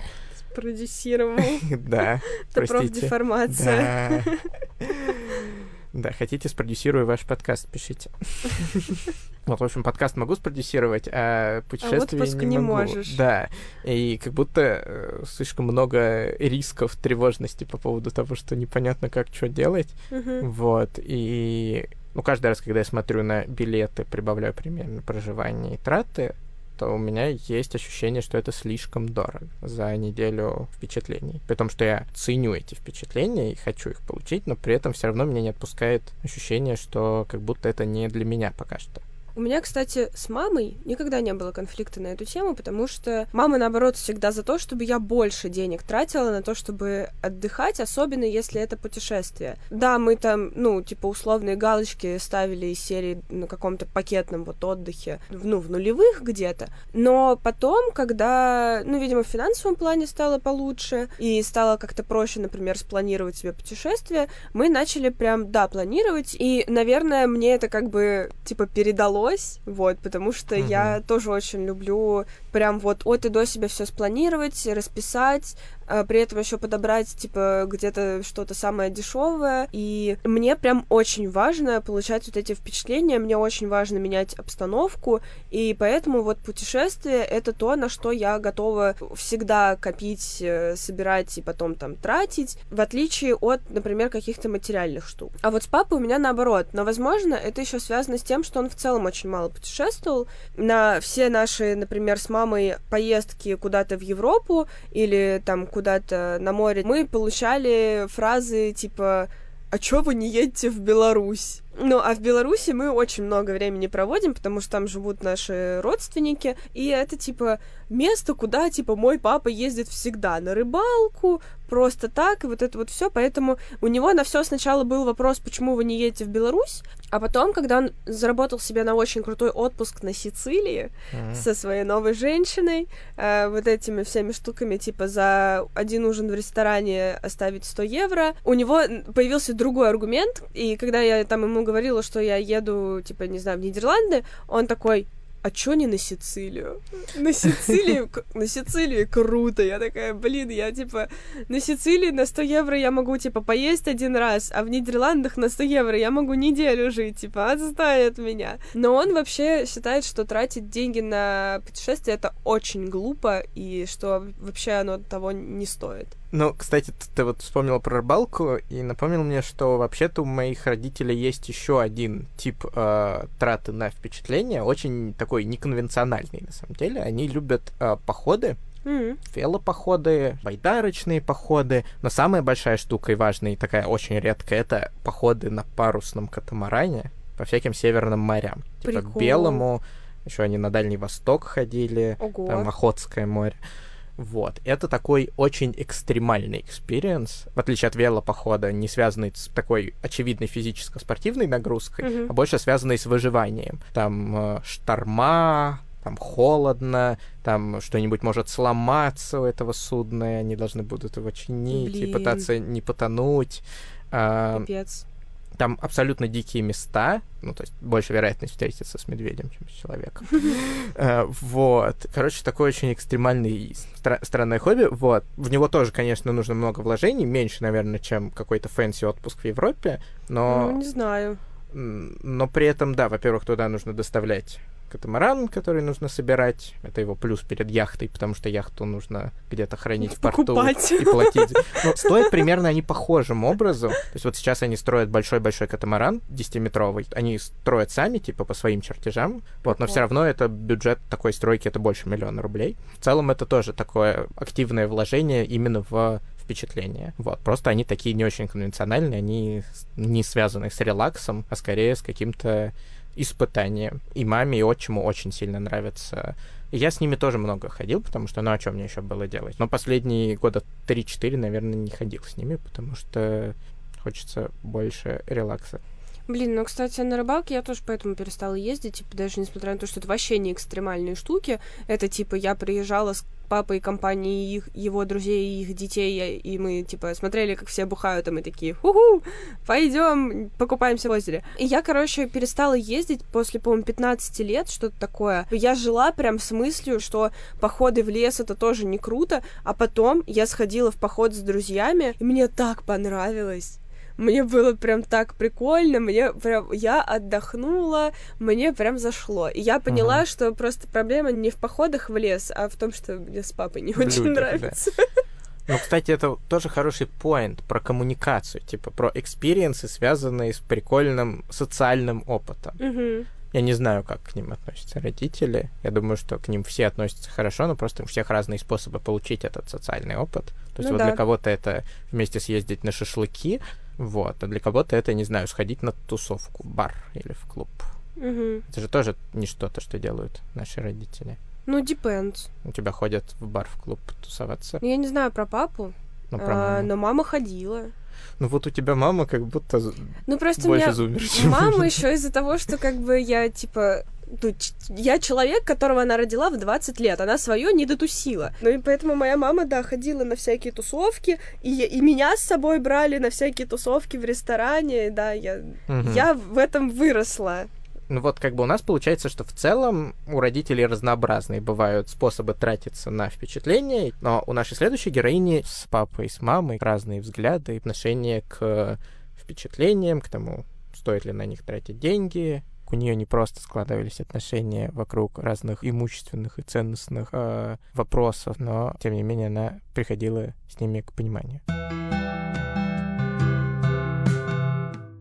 Продюсировал. Да, Это профдеформация. Да. Хотите, спродюсирую ваш подкаст, пишите. Вот, в общем, подкаст могу спродюсировать, а путешествие отпуск не, не могу. можешь. Да, и как будто э, слишком много рисков, тревожности по поводу того, что непонятно, как что делать. Мгм. Вот, и ну, каждый раз, когда я смотрю на билеты, прибавляю примерно проживание и траты, то у меня есть ощущение, что это слишком дорого за неделю впечатлений. При том, что я ценю эти впечатления и хочу их получить, но при этом все равно меня не отпускает ощущение, что как будто это не для меня пока что. У меня, кстати, с мамой никогда не было конфликта на эту тему, потому что мама, наоборот, всегда за то, чтобы я больше денег тратила на то, чтобы отдыхать, особенно если это путешествие. Да, мы там, ну, типа, условные галочки ставили из серии на каком-то пакетном вот отдыхе, ну, в нулевых где-то, но потом, когда, ну, видимо, в финансовом плане стало получше и стало как-то проще, например, спланировать себе путешествие, мы начали прям, да, планировать, и, наверное, мне это как бы, типа, передало удалось, вот, потому что mm-hmm. я тоже очень люблю прям вот от и до себя все спланировать, расписать, а при этом еще подобрать, типа, где-то что-то самое дешевое. И мне прям очень важно получать вот эти впечатления, мне очень важно менять обстановку, и поэтому вот путешествие — это то, на что я готова всегда копить, э, собирать и потом там тратить, в отличие от, например, каких-то материальных штук. А вот с папой у меня наоборот, но, возможно, это еще связано с тем, что он в целом очень мало путешествовал. На все наши, например, с мамой поездки куда-то в Европу или там куда куда-то на море, мы получали фразы типа «А чё вы не едете в Беларусь?» Ну, а в Беларуси мы очень много времени проводим, потому что там живут наши родственники, и это, типа, место, куда, типа, мой папа ездит всегда на рыбалку, просто так, и вот это вот все. Поэтому у него на все сначала был вопрос, почему вы не едете в Беларусь, а потом, когда он заработал себе на очень крутой отпуск на Сицилии mm-hmm. со своей новой женщиной, э, вот этими всеми штуками, типа за один ужин в ресторане оставить 100 евро, у него появился другой аргумент, и когда я там ему говорила, что я еду, типа, не знаю, в Нидерланды, он такой, а чё не на Сицилию? На Сицилию, на Сицилию круто. Я такая, блин, я типа на Сицилии на 100 евро я могу типа поесть один раз, а в Нидерландах на 100 евро я могу неделю жить, типа, отстань от меня. Но он вообще считает, что тратить деньги на путешествие это очень глупо и что вообще оно того не стоит. Ну, кстати, ты, вот вспомнила про рыбалку и напомнил мне, что вообще-то у моих родителей есть еще один тип э, траты на впечатление, очень такой неконвенциональный на самом деле. Они любят э, походы, Mm-hmm. Велопоходы, байдарочные походы. Но самая большая штука и важная, и такая очень редкая, это походы на парусном катамаране по всяким северным морям. Типа Прикол. Типа Белому, еще они на Дальний Восток ходили, Ого. там Охотское море. Вот. Это такой очень экстремальный experience, в отличие от велопохода, не связанный с такой очевидной физическо-спортивной нагрузкой, mm-hmm. а больше связанный с выживанием. Там э, шторма, там холодно, там что-нибудь может сломаться у этого судна, и они должны будут его чинить Блин. и пытаться не потонуть. Капец там абсолютно дикие места, ну, то есть больше вероятность встретиться с медведем, чем с человеком. Э, вот. Короче, такой очень экстремальный странное хобби. Вот. В него тоже, конечно, нужно много вложений, меньше, наверное, чем какой-то fancy отпуск в Европе, но... Ну, не знаю. Но при этом, да, во-первых, туда нужно доставлять катамаран, который нужно собирать. Это его плюс перед яхтой, потому что яхту нужно где-то хранить в порту Покупать. и платить. Ну, стоят примерно они похожим образом. То есть вот сейчас они строят большой-большой катамаран 10-метровый. Они строят сами, типа, по своим чертежам. Вот, но все равно это бюджет такой стройки, это больше миллиона рублей. В целом это тоже такое активное вложение именно в впечатление. Вот. Просто они такие не очень конвенциональные, они не связаны с релаксом, а скорее с каким-то испытание. И маме, и отчиму очень сильно нравится. Я с ними тоже много ходил, потому что, ну, о чем мне еще было делать? Но последние года 3-4, наверное, не ходил с ними, потому что хочется больше релакса. Блин, ну, кстати, на рыбалке я тоже поэтому перестала ездить, типа, даже несмотря на то, что это вообще не экстремальные штуки. Это, типа, я приезжала с папой и компанией их, его друзей и их детей, и мы, типа, смотрели, как все бухают, и мы такие, ху-ху, пойдем, покупаемся в озере. И я, короче, перестала ездить после, по-моему, 15 лет, что-то такое. Я жила прям с мыслью, что походы в лес это тоже не круто, а потом я сходила в поход с друзьями, и мне так понравилось. Мне было прям так прикольно, мне прям, я отдохнула, мне прям зашло. И я поняла, uh-huh. что просто проблема не в походах в лес, а в том, что мне с папой не в очень людях, нравится. Да. Ну, кстати, это тоже хороший point про коммуникацию, типа про experience ы, связанные с прикольным социальным опытом. Угу. Я не знаю, как к ним относятся родители. Я думаю, что к ним все относятся хорошо, но просто у всех разные способы получить этот социальный опыт. То есть ну, вот да. для кого-то это вместе съездить на шашлыки, вот. А для кого-то это, не знаю, сходить на тусовку, бар или в клуб. Мгм. Это же тоже не что-то, что делают наши родители. Ну, depends. У тебя ходят в бар, в клуб тусоваться. Ну, Я не знаю про папу, Ну, про а, маму. но мама ходила. Ну, вот у тебя мама как будто Ну, просто больше меня зумер, чем мама еще из-за того, что как бы я, типа, я человек, которого она родила в 20 лет, она свое не дотусила. Ну и поэтому моя мама, да, ходила на всякие тусовки, и, и меня с собой брали на всякие тусовки в ресторане, да, я, Мгм. я в этом выросла. Ну вот как бы у нас получается, что в целом у родителей разнообразные бывают способы тратиться на впечатления, но у нашей следующей героини с папой и с мамой разные взгляды и отношения к впечатлениям, к тому, стоит ли на них тратить деньги. У нее не просто складывались отношения вокруг разных имущественных и ценностных э, вопросов, но тем не менее она приходила с ними к пониманию.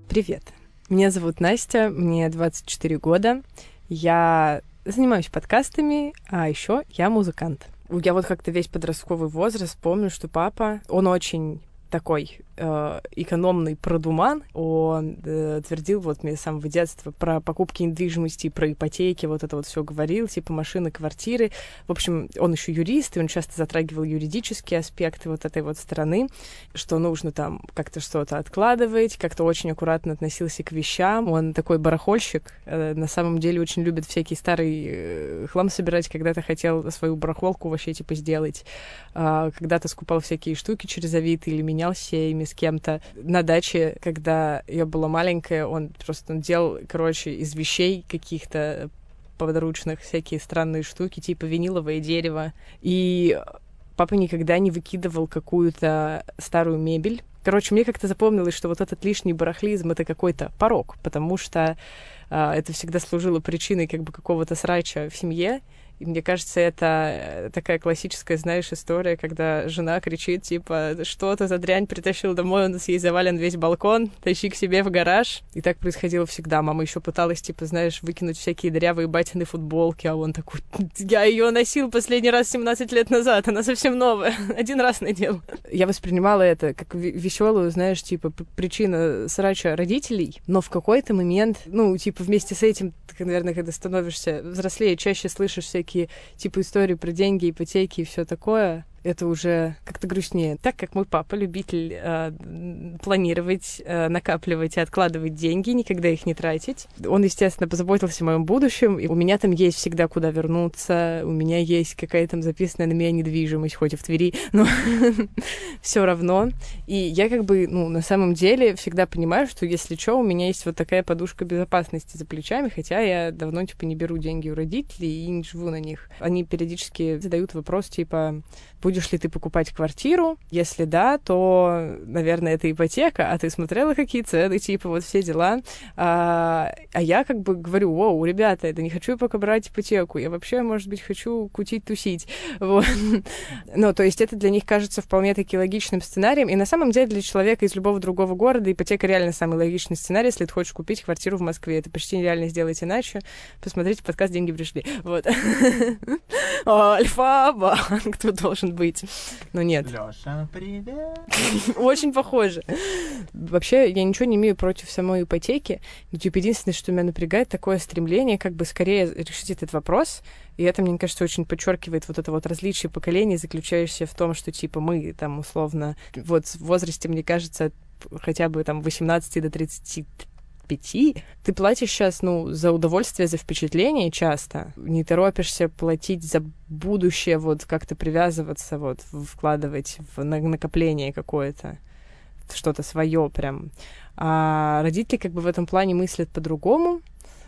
Привет. Меня зовут Настя, мне 24 года. Я занимаюсь подкастами, а еще я музыкант. Я вот как-то весь подростковый возраст помню, что папа, он очень такой э, экономный продуман. Он э, твердил вот мне с самого детства про покупки недвижимости, про ипотеки, вот это вот все говорил, типа машины, квартиры. В общем, он еще юрист, и он часто затрагивал юридические аспекты вот этой вот стороны, что нужно там как-то что-то откладывать, как-то очень аккуратно относился к вещам. Он такой барахольщик, э, на самом деле очень любит всякий старый э, хлам собирать, когда-то хотел свою барахолку вообще типа сделать, а, когда-то скупал всякие штуки через Авито или менялся ими с кем-то. На даче, когда я была маленькая, он просто делал, короче, из вещей каких-то подручных всякие странные штуки, типа виниловое дерево. И папа никогда не выкидывал какую-то старую мебель. Короче, мне как-то запомнилось, что вот этот лишний барахлизм — это какой-то порог, потому что а, это всегда служило причиной как бы какого-то срача в семье. И мне кажется, это э, такая классическая, знаешь, история, когда жена кричит, типа, что ты за дрянь притащил домой, у нас есть завален весь балкон, тащи к себе в гараж. И так происходило всегда. Мама еще пыталась, типа, знаешь, выкинуть всякие дырявые батины футболки, а он такой, я ее носил последний раз 17 лет назад, она совсем новая, один раз надел. Я воспринимала это как веселую, знаешь, типа, причина срача родителей, но в какой-то момент, ну, типа, вместе с этим, ты, наверное, когда становишься взрослее, чаще слышишь всякие, типа, истории про деньги, ипотеки и все такое, это уже как-то грустнее. Так как мой папа любитель э, планировать, э, накапливать и откладывать деньги, никогда их не тратить, он, естественно, позаботился о моем будущем, и у меня там есть всегда куда вернуться, у меня есть какая-то там записанная на меня недвижимость, хоть и в Твери, но все равно. И я как бы, ну, на самом деле всегда понимаю, что если что, у меня есть вот такая подушка безопасности за плечами, хотя я давно, типа, не беру деньги у родителей и не живу на них. Они периодически задают вопрос, типа, будешь ли ты покупать квартиру? Если да, то, наверное, это ипотека, а ты смотрела, какие цены, типа, вот все дела. А, а я как бы говорю, воу, ребята, это не хочу пока брать ипотеку, я вообще, может быть, хочу кутить-тусить. Вот. Ну, то есть это для них кажется вполне таки логичным сценарием, и на самом деле для человека из любого другого города ипотека реально самый логичный сценарий, если ты хочешь купить квартиру в Москве. Это почти нереально сделать иначе. Посмотрите подкаст «Деньги пришли». Вот. Альфа-банк тут должен быть. Но нет. Лёша, привет! Очень похоже. Вообще, я ничего не имею против самой ипотеки. Но, типа, единственное, что меня напрягает, такое стремление как бы скорее решить этот вопрос. И это, мне кажется, очень подчеркивает вот это вот различие поколений, заключающееся в том, что, типа, мы там, условно, вот в возрасте, мне кажется, хотя бы там 18 до 30 пяти, ты платишь сейчас, ну, за удовольствие, за впечатление часто. Не торопишься платить за будущее, вот как-то привязываться, вот, вкладывать в на- накопление какое-то, что-то свое прям. А родители как бы в этом плане мыслят по-другому.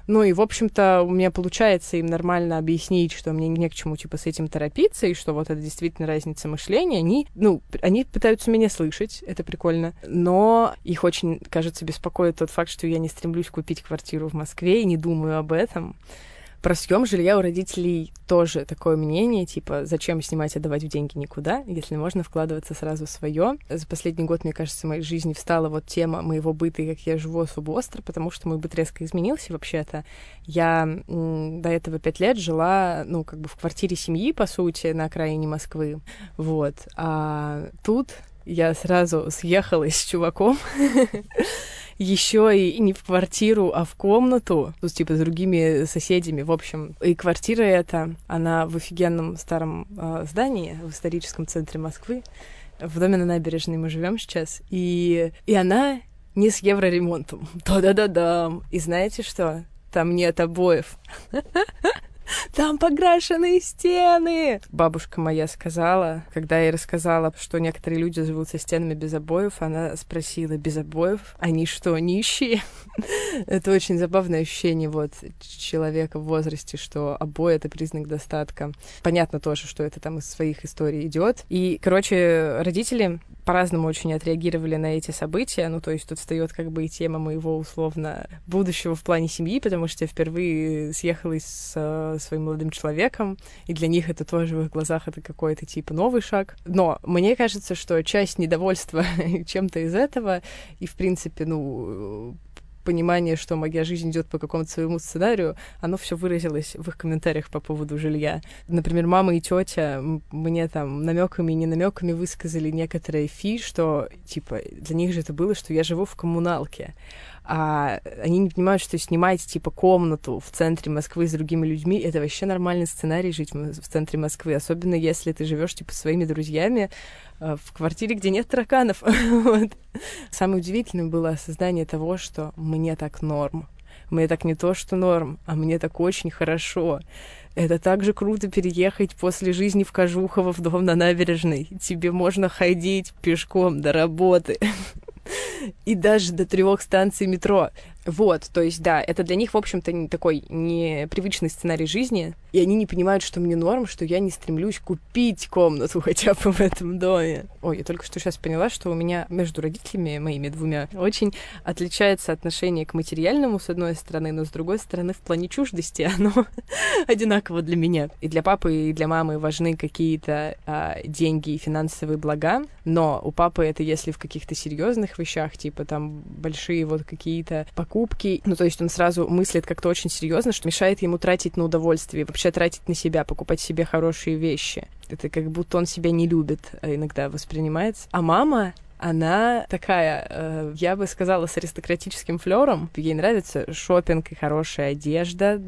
Ну и, в общем-то, у меня получается им нормально объяснить, что мне не к чему, типа, с этим торопиться, и что вот это действительно разница мышления. Они, ну, они пытаются меня слышать, это прикольно, но их очень, кажется, беспокоит тот факт, что я не стремлюсь купить квартиру в Москве и не думаю об этом. Про съем жилья у родителей тоже такое мнение, типа, зачем снимать, отдавать в деньги никуда, если можно вкладываться сразу в свое. За последний год, мне кажется, в моей жизни встала вот тема моего быта и как я живу особо остро, потому что мой быт резко изменился вообще-то. Я до этого пять лет жила, ну, как бы в квартире семьи, по сути, на окраине Москвы, вот. А тут я сразу съехала с чуваком, еще и не в квартиру, а в комнату, ну, типа, с другими соседями. В общем, и квартира эта, она в офигенном старом э, здании в историческом центре Москвы. В доме на набережной мы живем сейчас. И, и она не с евроремонтом. Да-да-да-да. И знаете что? Там нет обоев. Там покрашенные стены! Бабушка моя сказала, когда я ей рассказала, что некоторые люди живут со стенами без обоев, она спросила, без обоев? Они что, нищие? это очень забавное ощущение вот человека в возрасте, что обои — это признак достатка. Понятно тоже, что это там из своих историй идет. И, короче, родители по-разному очень отреагировали на эти события. Ну, то есть тут встает как бы и тема моего условно будущего в плане семьи, потому что я впервые съехалась с э, своим молодым человеком, и для них это тоже в их глазах это какой-то типа новый шаг. Но мне кажется, что часть недовольства чем-то из этого, и в принципе, ну, понимание, что моя жизнь идет по какому-то своему сценарию, оно все выразилось в их комментариях по поводу жилья. Например, мама и тетя мне там намеками и не намеками высказали некоторые фи, что типа для них же это было, что я живу в коммуналке а они не понимают, что снимать, типа, комнату в центре Москвы с другими людьми, это вообще нормальный сценарий жить в центре Москвы, особенно если ты живешь, типа, своими друзьями в квартире, где нет тараканов. вот. Самое удивительное было осознание того, что мне так норм. Мне так не то, что норм, а мне так очень хорошо. Это так же круто переехать после жизни в Кожухово в дом на набережной. Тебе можно ходить пешком до работы. и даже до трех станций метро. Вот, то есть, да, это для них, в общем-то, не такой непривычный сценарий жизни, и они не понимают, что мне норм, что я не стремлюсь купить комнату хотя бы в этом доме. Ой, я только что сейчас поняла, что у меня между родителями, моими двумя, очень отличается отношение к материальному, с одной стороны, но с другой стороны, в плане чуждости оно одинаково для меня. И для папы, и для мамы важны какие-то а, деньги и финансовые блага, но у папы это если в каких-то серьезных вещах, типа там большие вот какие-то. Ну, то есть он сразу мыслит как-то очень серьезно, что мешает ему тратить на удовольствие, вообще тратить на себя, покупать себе хорошие вещи. Это как будто он себя не любит, а иногда воспринимается. А мама она такая, э, я бы сказала, с аристократическим флером. Ей нравится шопинг и хорошая одежда,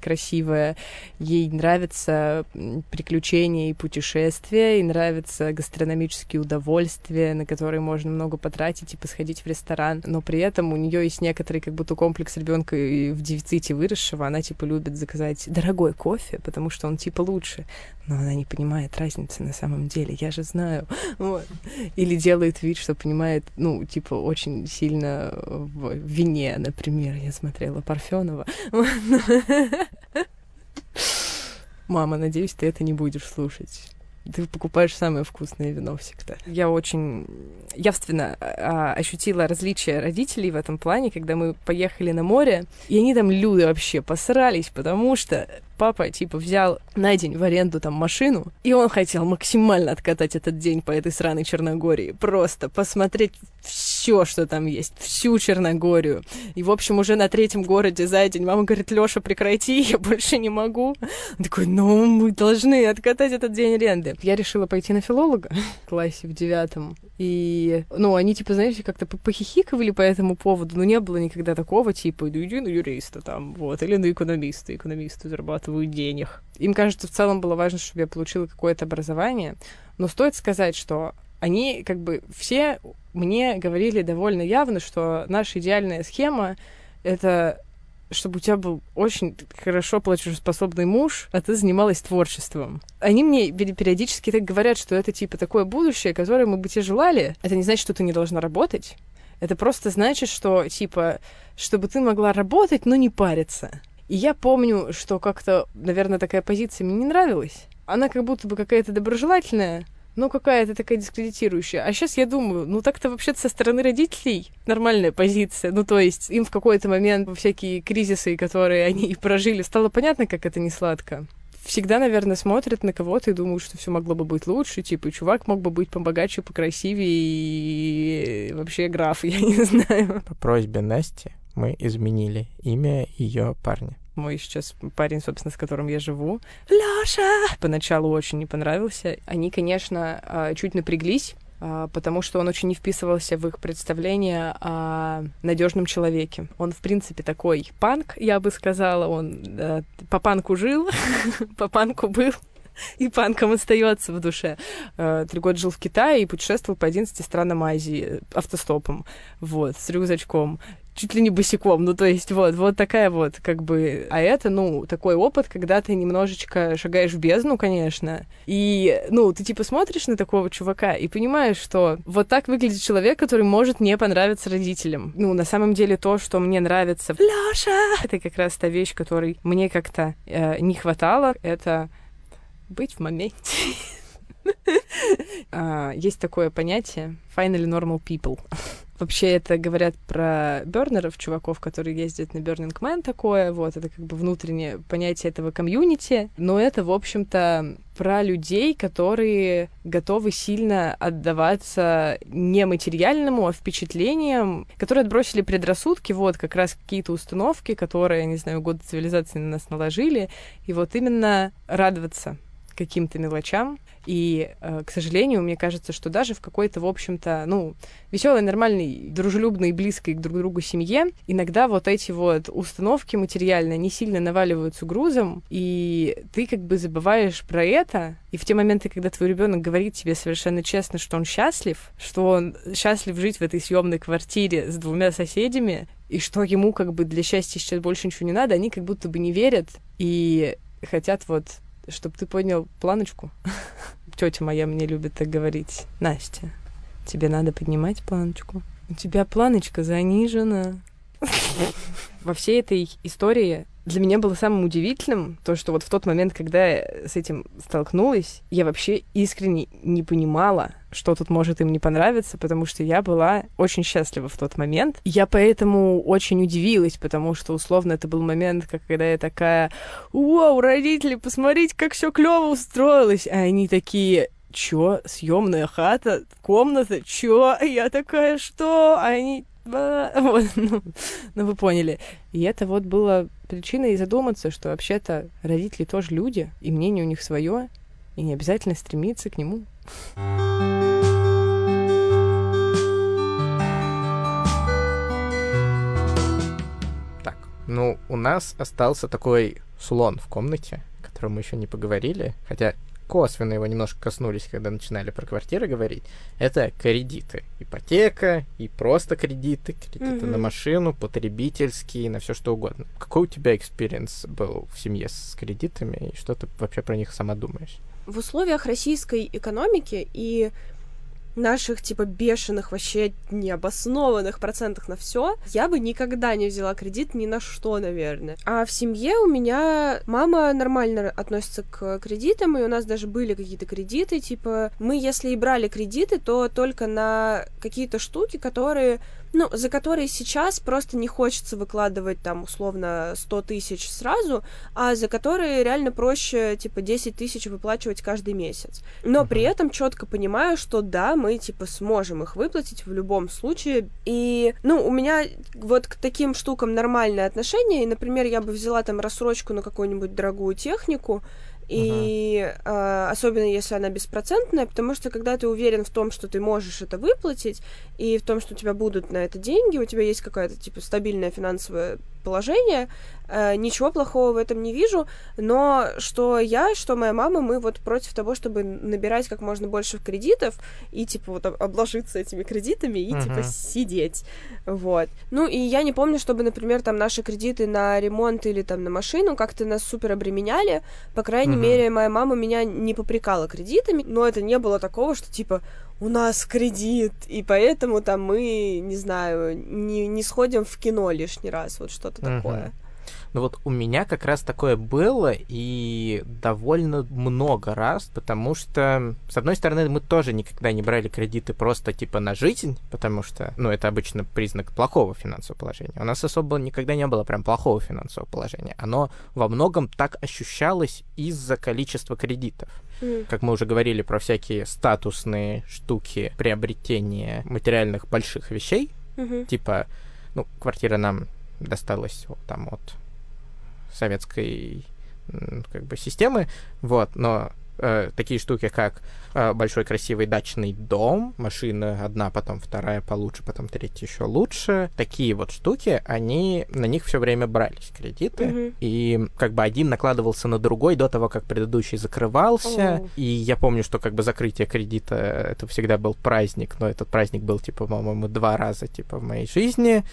красивая. Ей нравятся приключения и путешествия, ей нравятся гастрономические удовольствия, на которые можно много потратить и посходить в ресторан. Но при этом у нее есть некоторый как будто комплекс ребенка в дефиците выросшего. Она типа любит заказать дорогой кофе, потому что он типа лучше. Но она не понимает разницы на самом деле. Я же знаю. Вот. Или делает вид, говорит, что понимает, ну, типа, очень сильно в вине, например. Я смотрела Парфенова. Мама, надеюсь, ты это не будешь слушать. Ты покупаешь самое вкусное вино всегда. Я очень явственно а, ощутила различия родителей в этом плане, когда мы поехали на море, и они там люди вообще посрались, потому что папа, типа, взял на день в аренду там машину, и он хотел максимально откатать этот день по этой сраной Черногории. Просто посмотреть все, что там есть, всю Черногорию. И, в общем, уже на третьем городе за день мама говорит, Лёша, прекрати, я больше не могу. Он такой, ну, мы должны откатать этот день аренды. Я решила пойти на филолога в классе в девятом. И, ну, они, типа, знаете, как-то похихиковали по этому поводу, но не было никогда такого, типа, ну, иди на юриста там, вот, или на экономиста, экономисты зарабатывают денег. Им, кажется, в целом было важно, чтобы я получила какое-то образование, но стоит сказать, что они, как бы, все мне говорили довольно явно, что наша идеальная схема — это чтобы у тебя был очень хорошо платежеспособный муж, а ты занималась творчеством. Они мне периодически так говорят, что это типа такое будущее, которое мы бы тебе желали. Это не значит, что ты не должна работать. Это просто значит, что типа, чтобы ты могла работать, но не париться. И я помню, что как-то, наверное, такая позиция мне не нравилась. Она как будто бы какая-то доброжелательная, ну, какая-то такая дискредитирующая. А сейчас я думаю, ну, так-то вообще-то со стороны родителей нормальная позиция. Ну, то есть им в какой-то момент всякие кризисы, которые они прожили, стало понятно, как это не сладко. Всегда, наверное, смотрят на кого-то и думают, что все могло бы быть лучше. Типа, чувак мог бы быть побогаче, покрасивее и вообще граф, я не знаю. По просьбе Насти мы изменили имя ее парня мой сейчас парень, собственно, с которым я живу, Лёша, поначалу очень не понравился. Они, конечно, а, чуть напряглись, а, потому что он очень не вписывался в их представление о надежном человеке. Он, в принципе, такой панк, я бы сказала. Он э, по панку жил, по панку был и панком остается в душе. Э, три года жил в Китае и путешествовал по 11 странам Азии автостопом, вот, с рюкзачком чуть ли не босиком, ну, то есть вот, вот такая вот, как бы, а это, ну, такой опыт, когда ты немножечко шагаешь в бездну, конечно, и, ну, ты типа смотришь на такого чувака и понимаешь, что вот так выглядит человек, который может не понравиться родителям. Ну, на самом деле то, что мне нравится Лёша, это как раз та вещь, которой мне как-то э, не хватало, это быть в моменте. А, есть такое понятие finally normal people. Вообще это говорят про бернеров, чуваков, которые ездят на Burning Man такое, вот, это как бы внутреннее понятие этого комьюнити, но это, в общем-то, про людей, которые готовы сильно отдаваться не материальному, а впечатлениям, которые отбросили предрассудки, вот, как раз какие-то установки, которые, не знаю, годы цивилизации на нас наложили, и вот именно радоваться каким-то мелочам, и, э, к сожалению, мне кажется, что даже в какой-то, в общем-то, ну, веселой, нормальной, дружелюбной, близкой друг к другу семье, иногда вот эти вот установки материальные, не сильно наваливаются грузом, и ты как бы забываешь про это, и в те моменты, когда твой ребенок говорит тебе совершенно честно, что он счастлив, что он счастлив жить в этой съемной квартире с двумя соседями, и что ему как бы для счастья сейчас больше ничего не надо, они как будто бы не верят и хотят вот чтобы ты понял планочку. Тетя моя мне любит так говорить. Настя, тебе надо поднимать планочку. У тебя планочка занижена. Во всей этой истории для меня было самым удивительным то, что вот в тот момент, когда я с этим столкнулась, я вообще искренне не понимала, что тут может им не понравиться, потому что я была очень счастлива в тот момент. Я поэтому очень удивилась, потому что условно это был момент, когда я такая, вау, родители, посмотрите, как все клево устроилось, а они такие, чё, съемная хата, комната, чё? Я такая, что? А они вот, ну, ну, вы поняли. И это вот было причиной задуматься, что вообще-то родители тоже люди, и мнение у них свое, и не обязательно стремиться к нему. Так, ну, у нас остался такой слон в комнате, о котором мы еще не поговорили, хотя косвенно его немножко коснулись, когда начинали про квартиры говорить, это кредиты. Ипотека и просто кредиты, кредиты mm-hmm. на машину, потребительские, на все что угодно. Какой у тебя experience был в семье с кредитами, и что ты вообще про них сама думаешь? В условиях российской экономики и наших, типа, бешеных, вообще необоснованных процентах на все, я бы никогда не взяла кредит ни на что, наверное. А в семье у меня мама нормально относится к кредитам, и у нас даже были какие-то кредиты, типа, мы, если и брали кредиты, то только на какие-то штуки, которые ну, за которые сейчас просто не хочется выкладывать там условно 100 тысяч сразу, а за которые реально проще, типа, 10 тысяч выплачивать каждый месяц. Но при этом четко понимаю, что да, мы, типа, сможем их выплатить в любом случае. И, ну, у меня вот к таким штукам нормальное отношение, и, например, я бы взяла там рассрочку на какую-нибудь дорогую технику, и uh-huh. э, особенно если она беспроцентная, потому что когда ты уверен в том, что ты можешь это выплатить, и в том, что у тебя будут на это деньги, у тебя есть какая-то типа стабильная финансовая положение, э, ничего плохого в этом не вижу, но что я, что моя мама, мы вот против того, чтобы набирать как можно больше кредитов и, типа, вот обложиться этими кредитами и, uh-huh. типа, сидеть, вот. Ну, и я не помню, чтобы, например, там наши кредиты на ремонт или там на машину как-то нас супер обременяли, по крайней uh-huh. мере, моя мама меня не попрекала кредитами, но это не было такого, что, типа, у нас кредит, и поэтому там мы, не знаю, не, не сходим в кино лишний раз, вот что-то uh-huh. такое. Ну вот у меня как раз такое было и довольно много раз, потому что, с одной стороны, мы тоже никогда не брали кредиты просто типа на жизнь, потому что, ну, это обычно признак плохого финансового положения. У нас особо никогда не было прям плохого финансового положения. Оно во многом так ощущалось из-за количества кредитов. Mm. Как мы уже говорили про всякие статусные штуки приобретения материальных больших вещей, mm-hmm. типа, ну, квартира нам досталась там от советской как бы системы, вот, но э, такие штуки, как э, большой красивый дачный дом, машина одна, потом вторая получше, потом третья еще лучше. Такие вот штуки, они на них все время брались кредиты, Мгм. и как бы один накладывался на другой до того, как предыдущий закрывался. О. И я помню, что как бы закрытие кредита это всегда был праздник, но этот праздник был типа, по-моему, два раза типа в моей жизни.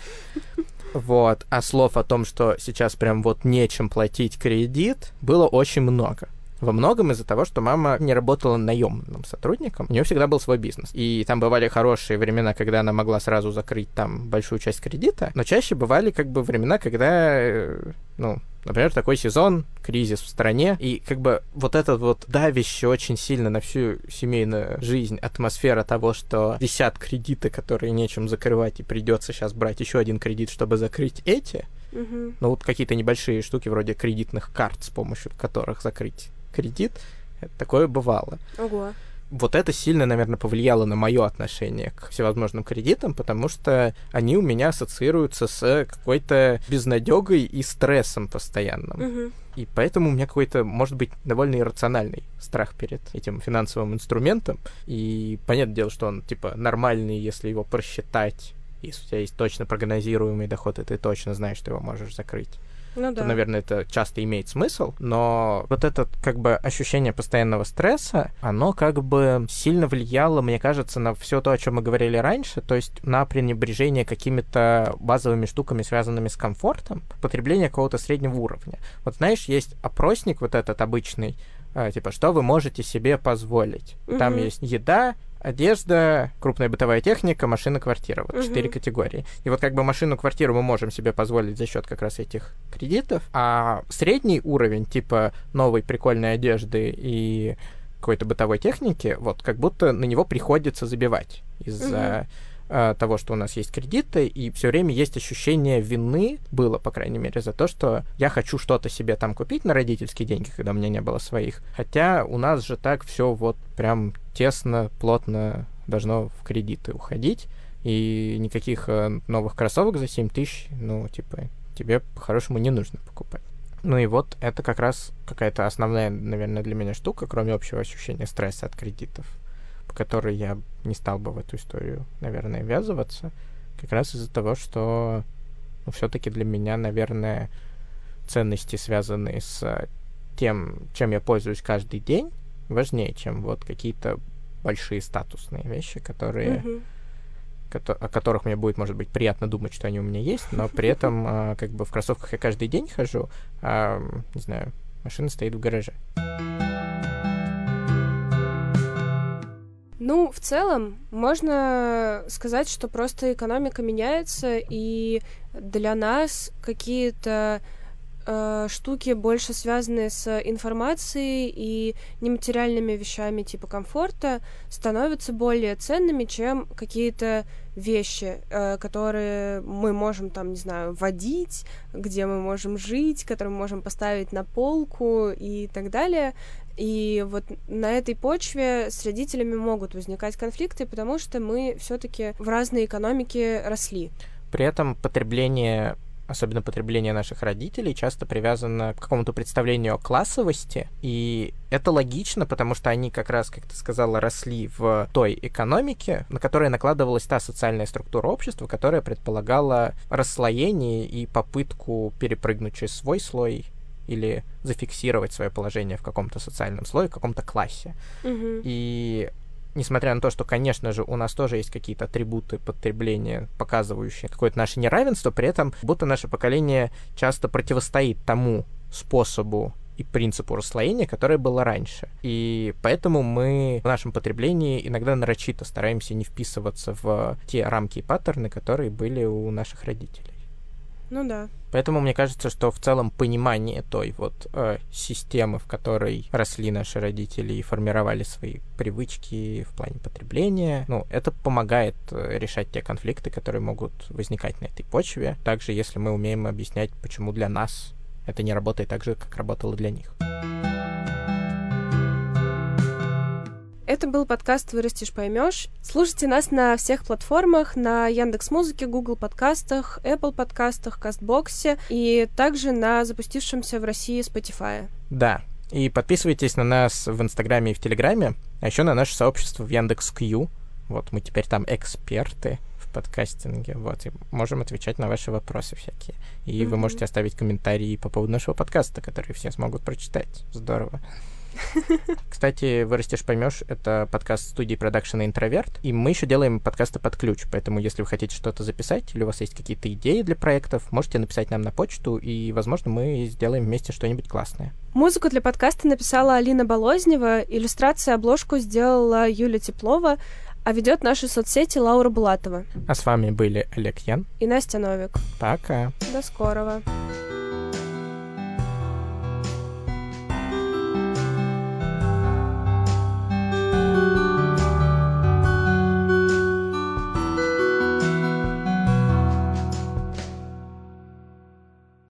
Вот. А слов о том, что сейчас прям вот нечем платить кредит, было очень много. Во многом из-за того, что мама не работала наемным сотрудником, у нее всегда был свой бизнес. И там бывали хорошие времена, когда она могла сразу закрыть там большую часть кредита, но чаще бывали как бы времена, когда, э, ну, например, такой сезон, кризис в стране, и как бы вот этот вот давящий очень сильно на всю семейную жизнь атмосфера того, что висят кредиты, которые нечем закрывать, и придется сейчас брать еще один кредит, чтобы закрыть эти, Мгм. ну вот какие-то небольшие штуки вроде кредитных карт, с помощью которых закрыть кредит, такое бывало. Ого. Вот это сильно, наверное, повлияло на мое отношение к всевозможным кредитам, потому что они у меня ассоциируются с какой-то безнадегой и стрессом постоянным. Мгм. И поэтому у меня какой-то, может быть, довольно иррациональный страх перед этим финансовым инструментом. И понятное дело, что он, типа, нормальный, если его просчитать. Если у тебя есть точно прогнозируемый доход, и ты точно знаешь, что его можешь закрыть Ну то, да. наверное, это часто имеет смысл, но вот это как бы ощущение постоянного стресса, оно как бы сильно влияло, мне кажется, на все то, о чем мы говорили раньше, то есть на пренебрежение какими-то базовыми штуками, связанными с комфортом, потребление какого-то среднего уровня. Вот знаешь, есть опросник вот этот обычный, а, типа, что вы можете себе позволить. Там Мгм. есть еда, одежда, крупная бытовая техника, машина, квартира. Вот четыре категории. И вот как бы машину, квартиру мы можем себе позволить за счет как раз этих кредитов, а средний уровень, типа новой прикольной одежды и какой-то бытовой техники, вот как будто на него приходится забивать из-за э, того, что у нас есть кредиты, и все время есть ощущение вины, было, по крайней мере, за то, что я хочу что-то себе там купить на родительские деньги, когда у меня не было своих. Хотя у нас же так все вот прям тесно, плотно должно в кредиты уходить, и никаких э, новых кроссовок за 7 тысяч, ну, типа, тебе по-хорошему не нужно покупать. Ну и вот это как раз какая-то основная, наверное, для меня штука, кроме общего ощущения стресса от кредитов, по которой я не стал бы в эту историю, наверное, ввязываться, как раз из-за того, что ну, все-таки для меня, наверное, ценности, связанные с тем, чем я пользуюсь каждый день, важнее, чем вот какие-то большие статусные вещи, которые, кото- о которых мне будет, может быть, приятно думать, что они у меня есть, но при этом а, как бы в кроссовках я каждый день хожу, а, не знаю, машина стоит в гараже. Ну, в целом, можно сказать, что просто экономика меняется, и для нас какие-то э, штуки, больше связанные с информацией и нематериальными вещами типа комфорта, становятся более ценными, чем какие-то вещи, э, которые мы можем там, не знаю, водить, где мы можем жить, которые мы можем поставить на полку и так далее. И вот на этой почве с родителями могут возникать конфликты, потому что мы все-таки в разной экономике росли. При этом потребление, особенно потребление наших родителей, часто привязано к какому-то представлению о классовости. И это логично, потому что они как раз, как ты сказала, росли в той экономике, на которой накладывалась та социальная структура общества, которая предполагала расслоение и попытку перепрыгнуть через свой слой или зафиксировать свое положение в каком-то социальном слое, в каком-то классе. Мгм. И несмотря на то, что, конечно же, у нас тоже есть какие-то атрибуты потребления, показывающие какое-то наше неравенство, при этом будто наше поколение часто противостоит тому способу и принципу расслоения, которое было раньше. И поэтому мы в нашем потреблении иногда нарочито стараемся не вписываться в те рамки и паттерны, которые были у наших родителей. Ну да. Поэтому мне кажется, что в целом понимание той вот э, системы, в которой росли наши родители и формировали свои привычки в плане потребления, ну, это помогает э, решать те конфликты, которые могут возникать на этой почве. Также, если мы умеем объяснять, почему для нас это не работает так же, как работало для них. Это был подкаст «Вырастешь, поймешь». Слушайте нас на всех платформах, на Яндекс Музыке, Google подкастах, Apple подкастах, Кастбоксе и также на запустившемся в России Spotify. Да, И подписывайтесь на нас в Инстаграме и в Телеграме, а еще на наше сообщество в Яндекс.Кью. Вот, мы теперь там эксперты в подкастинге, вот, и можем отвечать на ваши вопросы всякие. И mm-hmm. вы можете оставить комментарии по поводу нашего подкаста, которые все смогут прочитать. Здорово. Кстати, вырастешь поймешь, это подкаст студии продакшена Интроверт, и мы еще делаем подкасты под ключ, поэтому если вы хотите что-то записать или у вас есть какие-то идеи для проектов, можете написать нам на почту, и, возможно, мы сделаем вместе что-нибудь классное. Музыку для подкаста написала Алина Болознева, иллюстрация обложку сделала Юля Теплова, а ведет наши соцсети Лаура Булатова. А с вами были Олег Ян и Настя Новик. Пока. До скорого.